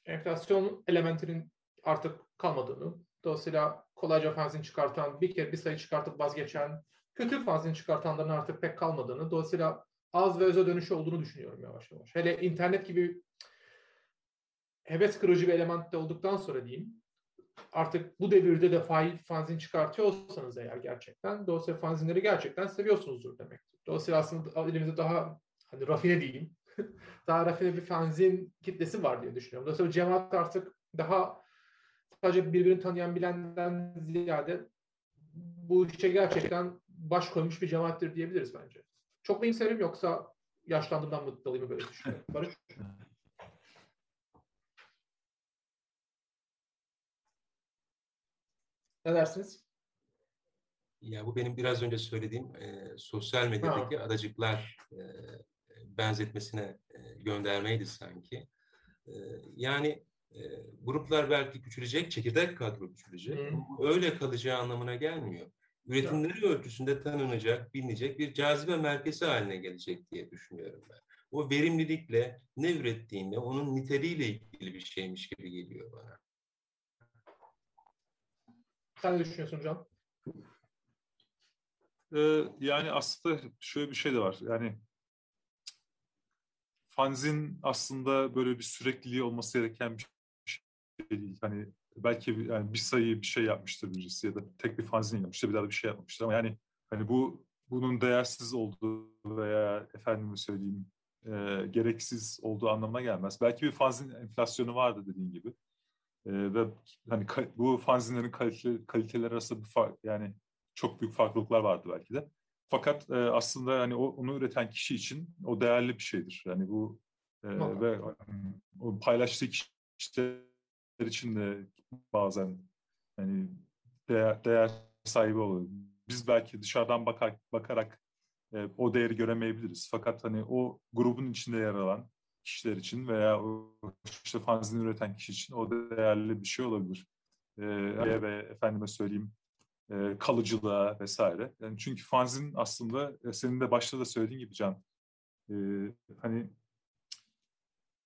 enflasyon elementinin artık kalmadığını, dolayısıyla kolayca fanzin çıkartan, bir kere bir sayı çıkartıp vazgeçen, kötü fanzin çıkartanların artık pek kalmadığını, dolayısıyla az ve öze dönüşü olduğunu düşünüyorum yavaş yavaş. Hele internet gibi heves kırıcı bir element de olduktan sonra diyeyim, artık bu devirde de fail fanzin çıkartıyorsanız eğer gerçekten, dolayısıyla fanzinleri gerçekten seviyorsunuzdur demektir. Dolayısıyla aslında elimizde daha hani rafine diyeyim, <laughs> daha rafine bir fanzin kitlesi var diye düşünüyorum. Dolayısıyla cemaat artık daha sadece birbirini tanıyan bilenden ziyade bu işe gerçekten baş koymuş bir cemaattir diyebiliriz bence. Çok mu iyimserim yoksa yaşlandığımdan mı dolayı mı böyle düşünüyorum? Barış? Ne dersiniz? Ya bu benim biraz önce söylediğim e, sosyal medyadaki ha. adacıklar e, benzetmesine e, göndermeydi sanki. E, yani e, gruplar belki küçülecek, çekirdek kadro küçülecek. Hmm. Öyle kalacağı anlamına gelmiyor. Üretimleri ölçüsünde tanınacak, bilinecek bir cazibe merkezi haline gelecek diye düşünüyorum ben. O verimlilikle ne ürettiğinde onun niteliğiyle ilgili bir şeymiş gibi geliyor bana. Sen ne düşünüyorsun Can? Ee, yani aslında şöyle bir şey de var. Yani fanzin aslında böyle bir sürekliliği olması gereken bir şey değil. Hani belki yani bir sayı bir şey yapmıştır birisi ya da tek bir fanzin yapmıştır bir daha da bir şey yapmıştır ama yani hani bu bunun değersiz olduğu veya efendime söyleyeyim e, gereksiz olduğu anlamına gelmez. Belki bir fanzin enflasyonu vardı dediğin gibi. E, ve hani bu fanzinlerin kalite, kaliteler arasında bir fark yani çok büyük farklılıklar vardı belki de. Fakat e, aslında hani o, onu üreten kişi için o değerli bir şeydir. Yani bu e, ve o paylaştığı kişiler için de bazen hani değer, değer sahibi oluyor. Biz belki dışarıdan bakar, bakarak e, o değeri göremeyebiliriz. Fakat hani o grubun içinde yer alan kişiler için veya o işte fanzini üreten kişi için o değerli bir şey olabilir. E, ve efendime söyleyeyim e, kalıcılığa vesaire. Yani çünkü fanzin aslında e, senin de başta da söylediğin gibi Can, e, hani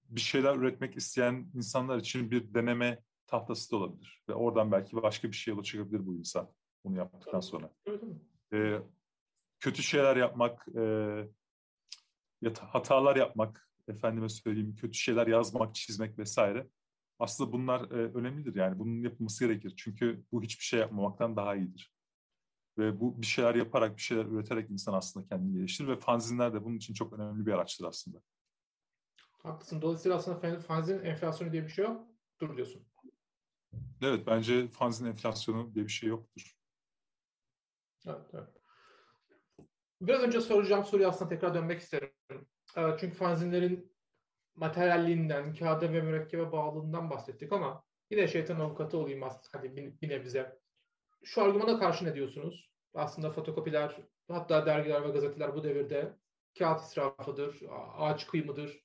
bir şeyler üretmek isteyen insanlar için bir deneme tahtası da olabilir. Ve oradan belki başka bir şey yola çıkabilir bu insan bunu yaptıktan sonra. E, kötü şeyler yapmak, e, hatalar yapmak, efendime söyleyeyim kötü şeyler yazmak, çizmek vesaire. Aslında bunlar e, önemlidir yani bunun yapılması gerekir. Çünkü bu hiçbir şey yapmamaktan daha iyidir. Ve bu bir şeyler yaparak, bir şeyler üreterek insan aslında kendini geliştirir ve fanzinler de bunun için çok önemli bir araçtır aslında. Haklısın. Dolayısıyla aslında fanzin enflasyonu diye bir şey yok. Dur diyorsun. Evet, bence fanzin enflasyonu diye bir şey yoktur. Evet, evet. Biraz önce soracağım soruya aslında tekrar dönmek isterim. Çünkü fanzinlerin materyalliğinden, kağıda ve mürekkebe bağlılığından bahsettik ama yine şeytan avukatı olayım aslında hadi bir, bir nebze. Şu argümana karşı ne diyorsunuz? Aslında fotokopiler, hatta dergiler ve gazeteler bu devirde kağıt israfıdır, ağaç kıyımıdır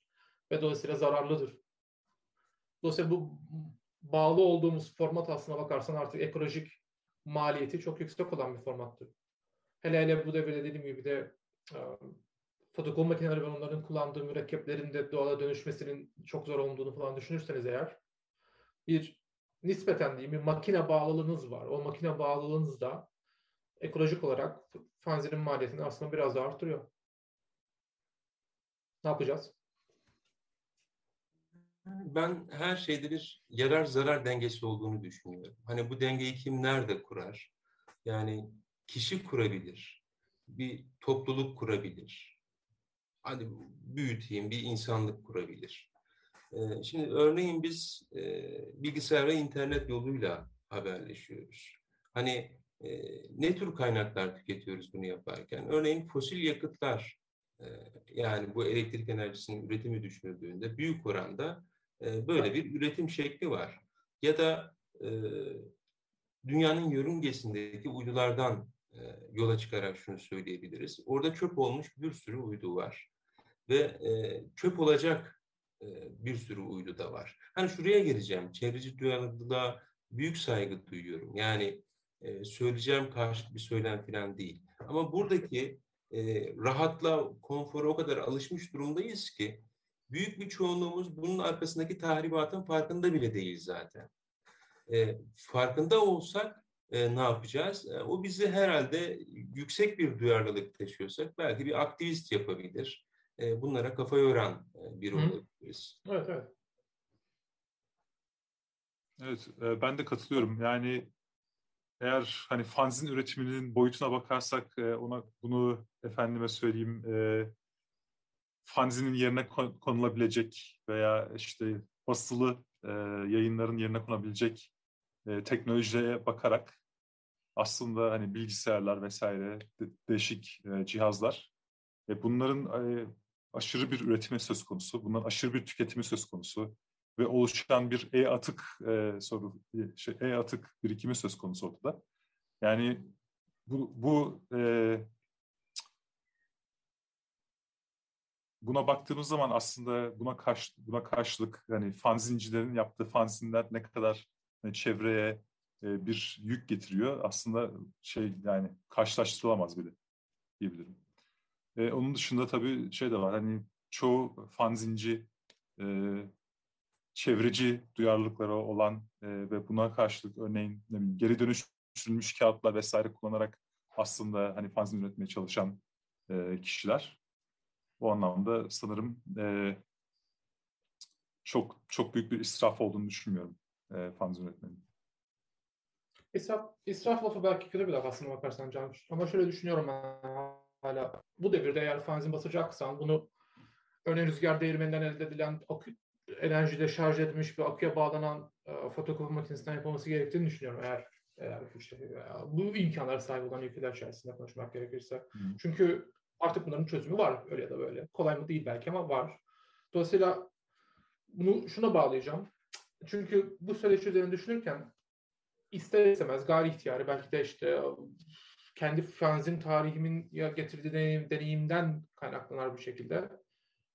ve dolayısıyla zararlıdır. Dolayısıyla bu bağlı olduğumuz format aslına bakarsan artık ekolojik maliyeti çok yüksek olan bir formattır. Hele hele bu devirde dediğim gibi de fotokopi makineleri ve onların kullandığı mürekkeplerin de doğala dönüşmesinin çok zor olduğunu falan düşünürseniz eğer bir nispeten diyeyim bir makine bağlılığınız var. O makine bağlılığınız da ekolojik olarak fanzinin maliyetini aslında biraz daha arttırıyor. Ne yapacağız? Ben her şeyde bir yarar zarar dengesi olduğunu düşünüyorum. Hani bu dengeyi kim nerede kurar? Yani kişi kurabilir, bir topluluk kurabilir. Hadi büyüteyim, bir insanlık kurabilir. Ee, şimdi örneğin biz e, bilgisayar ve internet yoluyla haberleşiyoruz. Hani e, ne tür kaynaklar tüketiyoruz bunu yaparken? Örneğin fosil yakıtlar, e, yani bu elektrik enerjisinin üretimi düşünüldüğünde büyük oranda e, böyle bir üretim şekli var. Ya da e, dünyanın yörüngesindeki uydulardan e, yola çıkarak şunu söyleyebiliriz. Orada çöp olmuş bir sürü uydu var. Ve e, çöp olacak e, bir sürü uydu da var. Hani şuraya geleceğim. Çevreci duyarlılığa büyük saygı duyuyorum. Yani e, söyleyeceğim karşı bir söylem falan değil. Ama buradaki e, rahatla, konfora o kadar alışmış durumdayız ki büyük bir çoğunluğumuz bunun arkasındaki tahribatın farkında bile değil zaten. E, farkında olsak e, ne yapacağız? E, o bizi herhalde yüksek bir duyarlılık taşıyorsak belki bir aktivist yapabilir. E, bunlara kafa yoran e, biri olabiliriz. Evet, evet. Evet, e, ben de katılıyorum. Yani eğer hani fanzin üretiminin boyutuna bakarsak e, ona bunu efendime söyleyeyim e, fanzinin yerine konulabilecek veya işte basılı e, yayınların yerine konabilecek e, teknolojiye bakarak aslında hani bilgisayarlar vesaire de, değişik e, cihazlar ve bunların e, aşırı bir üretimi söz konusu, bunların aşırı bir tüketimi söz konusu ve oluşan bir e-atık e, soru şey e-atık birikimi söz konusu ortada. Yani bu, bu e, buna baktığımız zaman aslında buna karşı buna karşılık yani fanzincilerin yaptığı fanzinler ne kadar yani çevreye e, bir yük getiriyor aslında şey yani karşılaştırılamaz bile diyebilirim. E, onun dışında tabii şey de var hani çoğu fanzinci e, çevreci duyarlılıkları olan e, ve buna karşılık örneğin ne bileyim, geri dönüştürülmüş kağıtlar vesaire kullanarak aslında hani fanzin üretmeye çalışan e, kişiler. O anlamda sanırım e, çok çok büyük bir israf olduğunu düşünmüyorum e, fanzin üretmenin. İsraf, israf lafı belki kötü bir laf aslında bakarsan Can. Ama şöyle düşünüyorum ben hala. Bu devirde eğer fanzin basacaksan bunu örneğin rüzgar değirmeninden elde edilen akü, enerjiyle şarj edilmiş bir aküye bağlanan e, fotokopi makinesinden yapılması gerektiğini düşünüyorum eğer eğer işte e, bu imkanlara sahip olan ülkeler içerisinde konuşmak gerekirse. Hı. Çünkü artık bunların çözümü var öyle ya da böyle. Kolay mı değil belki ama var. Dolayısıyla bunu şuna bağlayacağım. Çünkü bu süreç üzerine düşünürken ister istemez gayri ihtiyarı belki de işte kendi fanzin tarihimin ya getirdiği deneyim, deneyimden kaynaklanan bir şekilde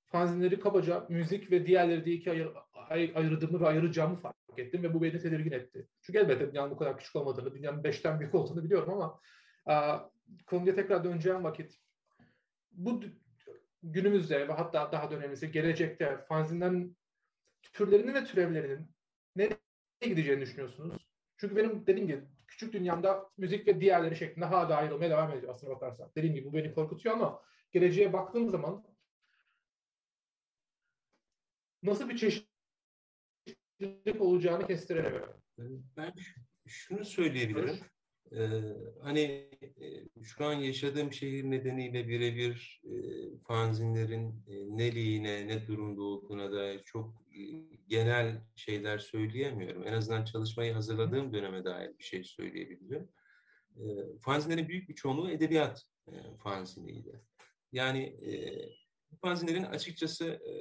fanzinleri kabaca müzik ve diğerleri diye iki ayır, ay, ayırdığımı ve ayıracağımı fark ettim ve bu beni tedirgin etti. Çünkü elbette dünyanın bu kadar küçük olmadığını, dünyanın beşten büyük olduğunu biliyorum ama a, konuya tekrar döneceğim vakit bu günümüzde ve hatta daha da gelecekte fanzinlerin türlerinin ve türevlerinin nereye gideceğini düşünüyorsunuz? Çünkü benim dediğim gibi küçük dünyamda müzik ve diğerleri şeklinde hala da ayrılmaya devam ediyor aslında bakarsan. Dediğim gibi bu beni korkutuyor ama geleceğe baktığım zaman nasıl bir çeşitlilik olacağını kestiremiyorum. Ben şunu söyleyebilirim. Ee, hani şu an yaşadığım şehir nedeniyle birebir e, fanzinlerin e, neliğine, ne durumda olduğuna dair çok e, genel şeyler söyleyemiyorum. En azından çalışmayı hazırladığım döneme dair bir şey söyleyebilirim. E, fanzinlerin büyük bir çoğunluğu edebiyat e, fanziniydi. Yani e, fanzinlerin açıkçası e,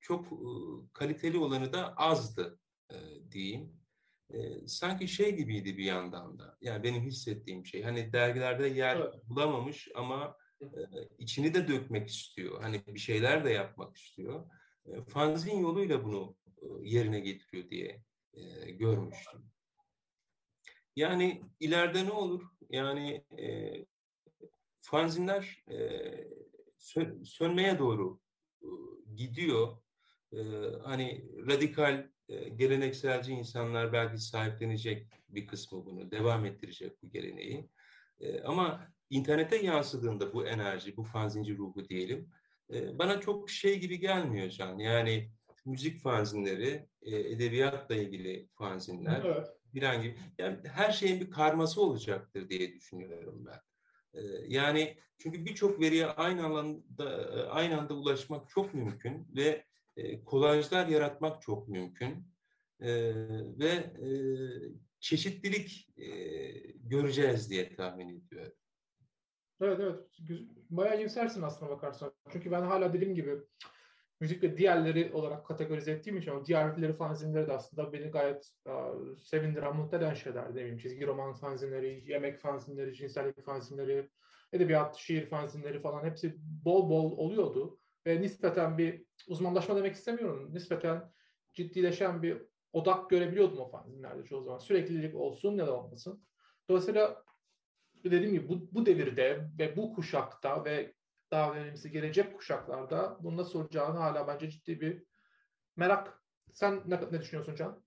çok e, kaliteli olanı da azdı e, diyeyim e, sanki şey gibiydi bir yandan da. Yani benim hissettiğim şey. Hani dergilerde yer evet. bulamamış ama e, içini de dökmek istiyor. Hani bir şeyler de yapmak istiyor. E, fanzin yoluyla bunu e, yerine getiriyor diye e, görmüştüm. Yani ileride ne olur? Yani e, fanzinler e, sö sönmeye doğru e, gidiyor. E, hani radikal e, gelenekselci insanlar belki sahiplenecek bir kısmı bunu, devam ettirecek bu geleneği. E, ama internete yansıdığında bu enerji, bu fanzinci ruhu diyelim, e, bana çok şey gibi gelmiyor Can. Yani müzik fanzinleri, edebiyatla ilgili fanzinler, evet. bir gibi. Yani her şeyin bir karması olacaktır diye düşünüyorum ben. Yani çünkü birçok veriye aynı anda aynı anda ulaşmak çok mümkün ve e, kolajlar yaratmak çok mümkün e, ve e, çeşitlilik göreceğiz diye tahmin ediyorum. Evet evet. Bayağı iyimsersin aslına bakarsan. Çünkü ben hala dediğim gibi müzik ve diğerleri olarak kategorize ettiğim için o diğerleri fanzinleri de aslında beni gayet uh, sevindiren, mutlu eden şeyler demeyeyim. Çizgi roman fanzinleri, yemek fanzinleri, cinsellik fanzinleri, edebiyat, şiir fanzinleri falan hepsi bol bol oluyordu ve nispeten bir uzmanlaşma demek istemiyorum. Nispeten ciddileşen bir odak görebiliyordum o fanzinlerde çoğu zaman. Süreklilik olsun ya da olmasın. Dolayısıyla dediğim gibi bu, bu devirde ve bu kuşakta ve daha önemlisi gelecek kuşaklarda bunu nasıl olacağını hala bence ciddi bir merak. Sen ne, ne düşünüyorsun Can?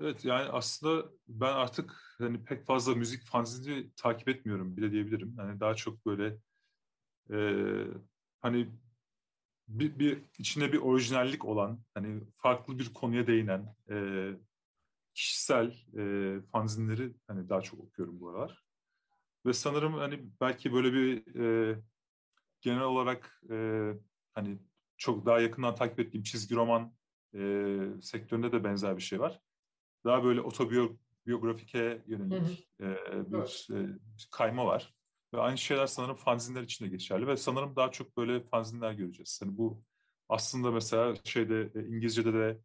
Evet yani aslında ben artık hani pek fazla müzik fanzini takip etmiyorum bile diyebilirim. Yani daha çok böyle e, hani bir, bir içinde bir orijinallik olan, hani farklı bir konuya değinen e, kişisel e, fanzinleri hani daha çok okuyorum bu aralar. Ve sanırım hani belki böyle bir e, genel olarak e, hani çok daha yakından takip ettiğim çizgi roman e, sektöründe de benzer bir şey var. Daha böyle otobiyografike yönelik e, bir e, kayma var. Ve aynı şeyler sanırım fanzinler için de geçerli ve sanırım daha çok böyle fanzinler göreceğiz. Yani bu aslında mesela şeyde e, İngilizce'de de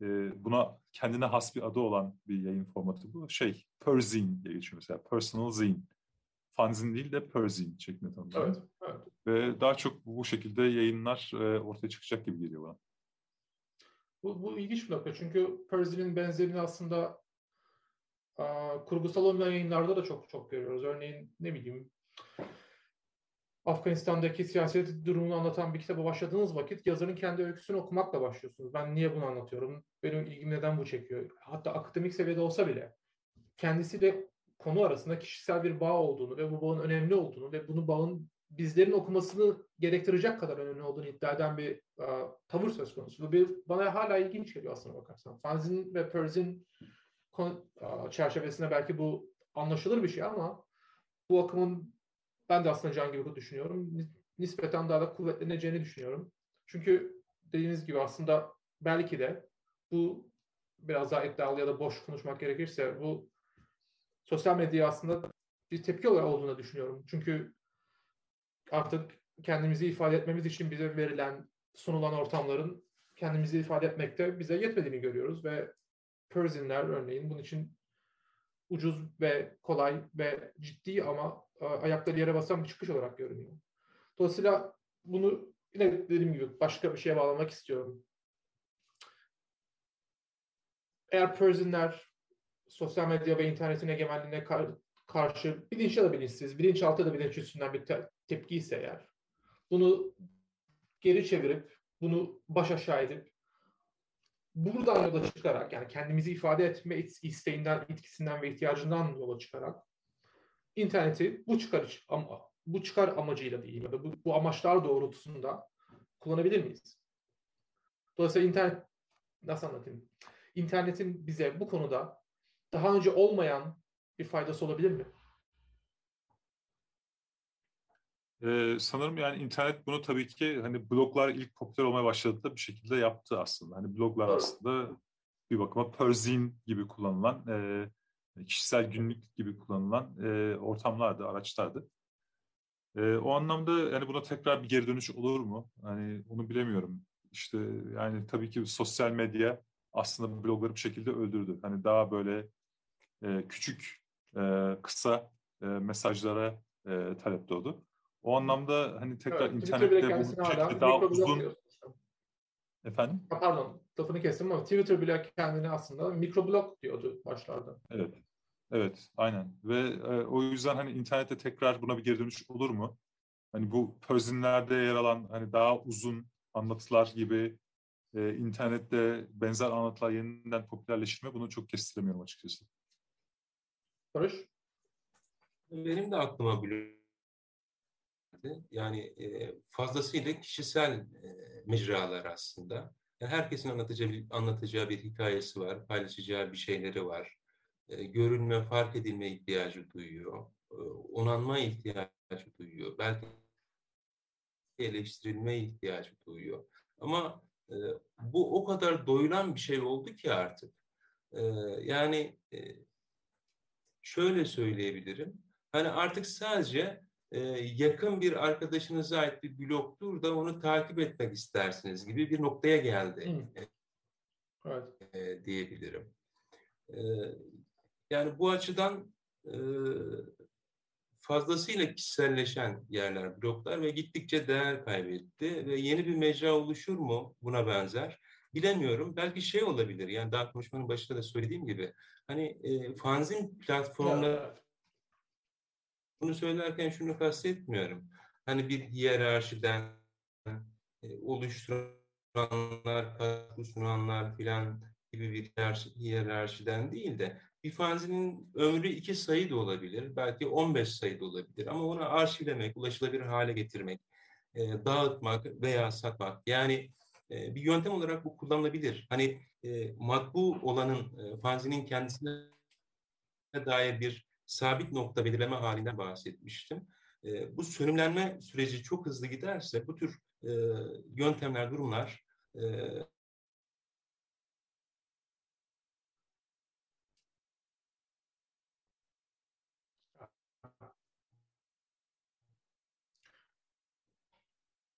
e, buna kendine has bir adı olan bir yayın formatı bu. Şey, perzine diye geçiyor mesela. Personal zine. Fanzin değil de perzine şeklinde tanımlıyor. Evet, evet. Ve daha çok bu şekilde yayınlar e, ortaya çıkacak gibi geliyor bana. Bu, bu ilginç bir nokta. Çünkü Perzi'nin benzerini aslında a, kurgusal olmayan yayınlarda da çok çok görüyoruz. Örneğin ne bileyim Afganistan'daki siyaset durumunu anlatan bir kitaba başladığınız vakit yazarın kendi öyküsünü okumakla başlıyorsunuz. Ben niye bunu anlatıyorum? Benim ilgim neden bu çekiyor? Hatta akademik seviyede olsa bile kendisiyle konu arasında kişisel bir bağ olduğunu ve bu bağın önemli olduğunu ve bunu bağın bizlerin okumasını gerektirecek kadar önemli olduğunu iddia eden bir uh, tavır söz konusu. Bu bir, bana hala ilginç geliyor aslına bakarsan. Fanzin ve Perzin uh, çerçevesinde belki bu anlaşılır bir şey ama bu akımın ben de aslında Can gibi düşünüyorum. Nispeten daha da kuvvetleneceğini düşünüyorum. Çünkü dediğiniz gibi aslında belki de bu biraz daha iddialı ya da boş konuşmak gerekirse bu sosyal medya aslında bir tepki olarak olduğunu düşünüyorum. Çünkü artık kendimizi ifade etmemiz için bize verilen, sunulan ortamların kendimizi ifade etmekte bize yetmediğini görüyoruz ve Persianler örneğin bunun için ucuz ve kolay ve ciddi ama e, ayakları yere basan bir çıkış olarak görünüyor. Dolayısıyla bunu yine dediğim gibi başka bir şeye bağlamak istiyorum. eğer Persianler sosyal medya ve internetin egemenliğine kar- karşı bilinçli ya da bilinçsiz, bilinçaltı da bilinç üstünden bir te- tepki ise eğer, bunu geri çevirip, bunu baş aşağı edip, buradan yola çıkarak, yani kendimizi ifade etme isteğinden, etkisinden ve ihtiyacından yola çıkarak, interneti bu çıkar, ama, bu çıkar amacıyla diyeyim ya da bu, bu amaçlar doğrultusunda kullanabilir miyiz? Dolayısıyla internet, nasıl anlatayım? İnternetin bize bu konuda daha önce olmayan bir faydası olabilir mi? Ee, sanırım yani internet bunu tabii ki hani bloglar ilk popüler olmaya başladığında bir şekilde yaptı aslında. Hani bloglar aslında bir bakıma Perzine gibi kullanılan, e, kişisel günlük gibi kullanılan e, ortamlardı, araçlardı. E, o anlamda yani buna tekrar bir geri dönüş olur mu? Hani onu bilemiyorum. İşte yani tabii ki sosyal medya aslında blogları bir şekilde öldürdü. Hani daha böyle e, küçük, e, kısa e, mesajlara e, talep doğdu. O anlamda hani tekrar Evet, internette bu şekilde daha uzun efendim. Ha, Pardon, lafını kestim ama Twitter bile kendini aslında mikroblog diyordu başlarda. Evet. Evet, aynen. Ve e, o yüzden hani internette tekrar buna bir geri dönüş olur mu? Hani bu Persian'lerde yer alan hani daha uzun anlatılar gibi e, internette benzer anlatılar yeniden popülerleşir mi? Bunu çok kestiremiyorum açıkçası. Barış? Benim de aklıma blog yani e, fazlasıyla kişisel e, mecralar aslında. Yani herkesin anlatacağı bir, anlatacağı bir hikayesi var, paylaşacağı bir şeyleri var. E, görülme, fark edilme ihtiyacı duyuyor. E, onanma ihtiyacı duyuyor. Belki eleştirilme ihtiyacı duyuyor. Ama e, bu o kadar doyulan bir şey oldu ki artık. E, yani e, şöyle söyleyebilirim. Hani artık sadece e, yakın bir arkadaşınıza ait bir blogdur da onu takip etmek istersiniz gibi bir noktaya geldi Hı. Evet. e, diyebilirim. E, yani bu açıdan e, fazlasıyla kişiselleşen yerler, bloklar ve gittikçe değer kaybetti ve yeni bir mecra oluşur mu buna benzer? Bilemiyorum. Belki şey olabilir. Yani daha konuşmanın başında da söylediğim gibi hani e, fanzin platformları. Bunu söylerken şunu kastetmiyorum. Hani bir hiyerarşiden e, oluşturanlar, katkı sunanlar filan gibi bir hiyerarşi- hiyerarşiden değil de bir fanzinin ömrü iki sayı da olabilir. Belki 15 sayı da olabilir. Ama onu arşivlemek, ulaşılabilir hale getirmek, e, dağıtmak veya satmak. Yani e, bir yöntem olarak bu kullanılabilir. Hani e, matbu olanın, e, fanzinin kendisine dair bir sabit nokta belirleme halinden bahsetmiştim. E, bu sönümlenme süreci çok hızlı giderse bu tür e, yöntemler, durumlar e,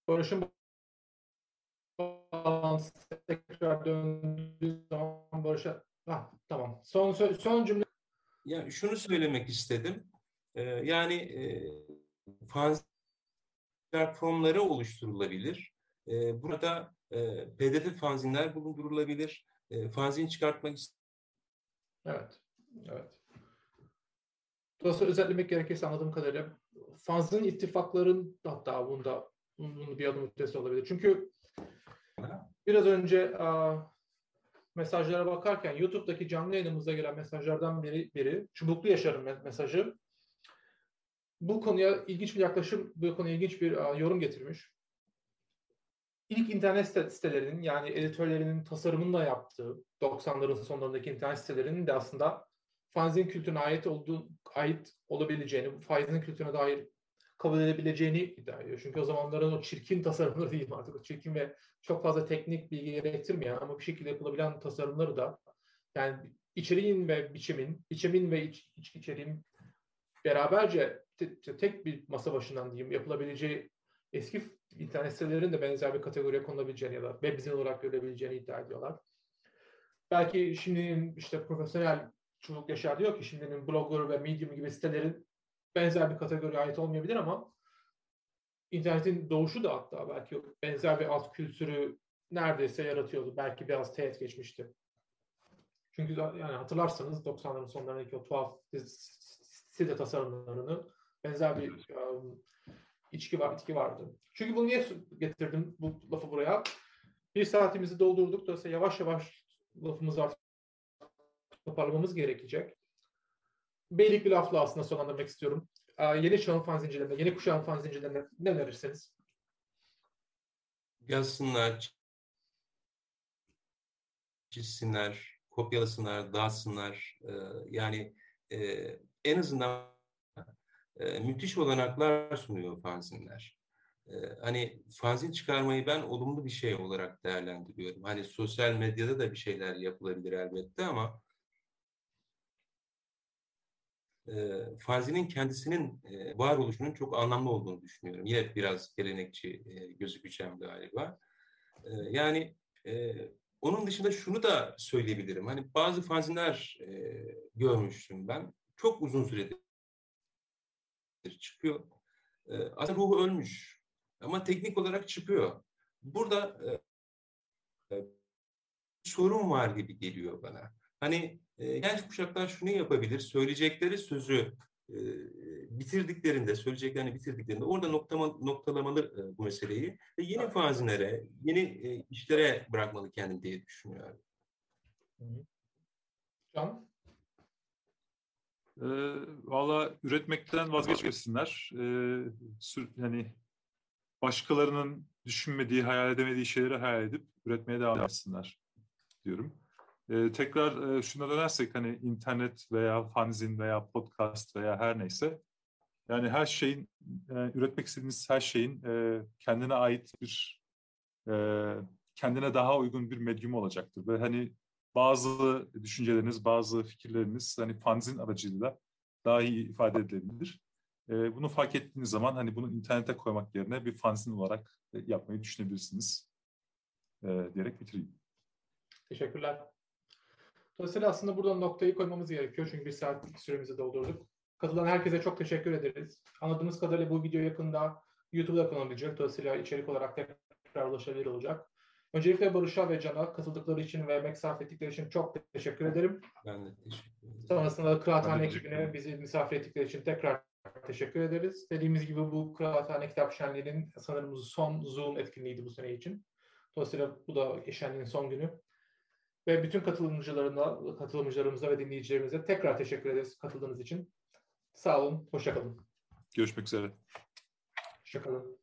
Barış'ın bağlantısı tekrar döndüğü zaman Barış'a ah, tamam. Son son cümle Ya şunu söylemek istedim. Ee, yani e, fanzin platformları oluşturulabilir. Ee, burada e, PDF fanzinler bulundurulabilir. E, fanzin çıkartmak Evet. Evet. Dolayısıyla özetlemek gerekirse anladığım kadarıyla fanzin ittifakların hatta bunda bunun bir adım ötesi olabilir. Çünkü biraz önce a, mesajlara bakarken YouTube'daki canlı yayınımıza gelen mesajlardan biri, biri Çubuklu Yaşar'ın me- mesajı. Bu konuya ilginç bir yaklaşım, bu konuya ilginç bir a, yorum getirmiş. İlk internet site- sitelerinin yani editörlerinin tasarımını da yaptığı 90'ların sonlarındaki internet sitelerinin de aslında fanzin kültürüne ait olduğu ait olabileceğini, bu fanzin kültürüne dair kabul edebileceğini iddia ediyor. Çünkü o zamanların o çirkin tasarımları <laughs> değil artık o çirkin ve çok fazla teknik bilgi gerektirmeyen ama bir şekilde yapılabilen tasarımları da yani içeriğin ve biçimin, biçimin ve iç, iç içeriğin beraberce te- te- tek bir masa başından diyeyim yapılabileceği eski internet sitelerinin de benzer bir kategoriye konulabileceğini ya da webzine olarak görülebileceğini iddia ediyorlar. Belki şimdinin işte profesyonel çocuk yaşar diyor ki şimdinin Blogger ve Medium gibi sitelerin benzer bir kategoriye ait olmayabilir ama internetin doğuşu da hatta belki benzer bir alt kültürü neredeyse yaratıyordu. Belki biraz teğet geçmişti. Çünkü yani hatırlarsanız 90'ların sonlarındaki o tuhaf site tasarımlarını benzer bir um, içki var, bitki vardı. Çünkü bunu niye getirdim bu lafı buraya? Bir saatimizi doldurduk. Dolayısıyla yavaş yavaş lafımızı artık toparlamamız gerekecek. Beylik bir lafla aslında sonlandırmak istiyorum. Ee, yeni çağın fan zincirlerine, yeni kuşağın fan zincirlerine ne önerirsiniz? Yazsınlar, çizsinler, kopyalasınlar, dağıtsınlar. Ee, yani e, en azından e, müthiş olanaklar sunuyor fanzinler. E, hani fanzin çıkarmayı ben olumlu bir şey olarak değerlendiriyorum. Hani sosyal medyada da bir şeyler yapılabilir elbette ama e, fanzinin kendisinin e, varoluşunun çok anlamlı olduğunu düşünüyorum. Yine biraz gelenekçi e, gözükeceğim galiba. E, yani e, onun dışında şunu da söyleyebilirim. Hani bazı fanzinler e, görmüştüm ben. Çok uzun süredir çıkıyor. E, aslında ruhu ölmüş ama teknik olarak çıkıyor. Burada e, sorun var gibi geliyor bana. Hani e, genç kuşaklar şunu yapabilir, söyleyecekleri sözü e, bitirdiklerinde, söyleyeceklerini bitirdiklerinde orada noktama, noktalamalı e, bu meseleyi ve yeni fanzinlere, yeni e, işlere bırakmalı kendini diye düşünüyorum. Can? E, Valla üretmekten vazgeçmesinler. E, sür, yani başkalarının düşünmediği, hayal edemediği şeyleri hayal edip üretmeye devam etsinler diyorum. E, tekrar e, şuna dönersek hani internet veya fanzin veya podcast veya her neyse yani her şeyin e, üretmek istediğiniz her şeyin e, kendine ait bir e, kendine daha uygun bir medyum olacaktır ve hani bazı düşünceleriniz, bazı fikirleriniz hani fanzin aracılığıyla daha iyi ifade edilebilir. E, bunu fark ettiğiniz zaman hani bunu internete koymak yerine bir fanzin olarak e, yapmayı düşünebilirsiniz e, diyerek bitireyim. Teşekkürler. Dolayısıyla aslında buradan noktayı koymamız gerekiyor. Çünkü bir saatlik süremizi doldurduk. Katılan herkese çok teşekkür ederiz. Anladığımız kadarıyla bu video yakında YouTube'da kanabilecek. Dolayısıyla içerik olarak tekrar ulaşabilir olacak. Öncelikle Barış'a ve Can'a katıldıkları için ve emek sarf ettikleri için çok teşekkür ederim. Ben de teşekkür ederim. Sonrasında da Kıraathane ekibine bizi misafir ettikleri için tekrar teşekkür ederiz. Dediğimiz gibi bu Kıraathane Kitap Şenliği'nin sanırım son Zoom etkinliğiydi bu sene için. Dolayısıyla bu da şenliğin son günü. Ve bütün katılımcılarına, katılımcılarımıza ve dinleyicilerimize tekrar teşekkür ederiz katıldığınız için. Sağ olun, hoşçakalın. Görüşmek üzere. Hoşçakalın.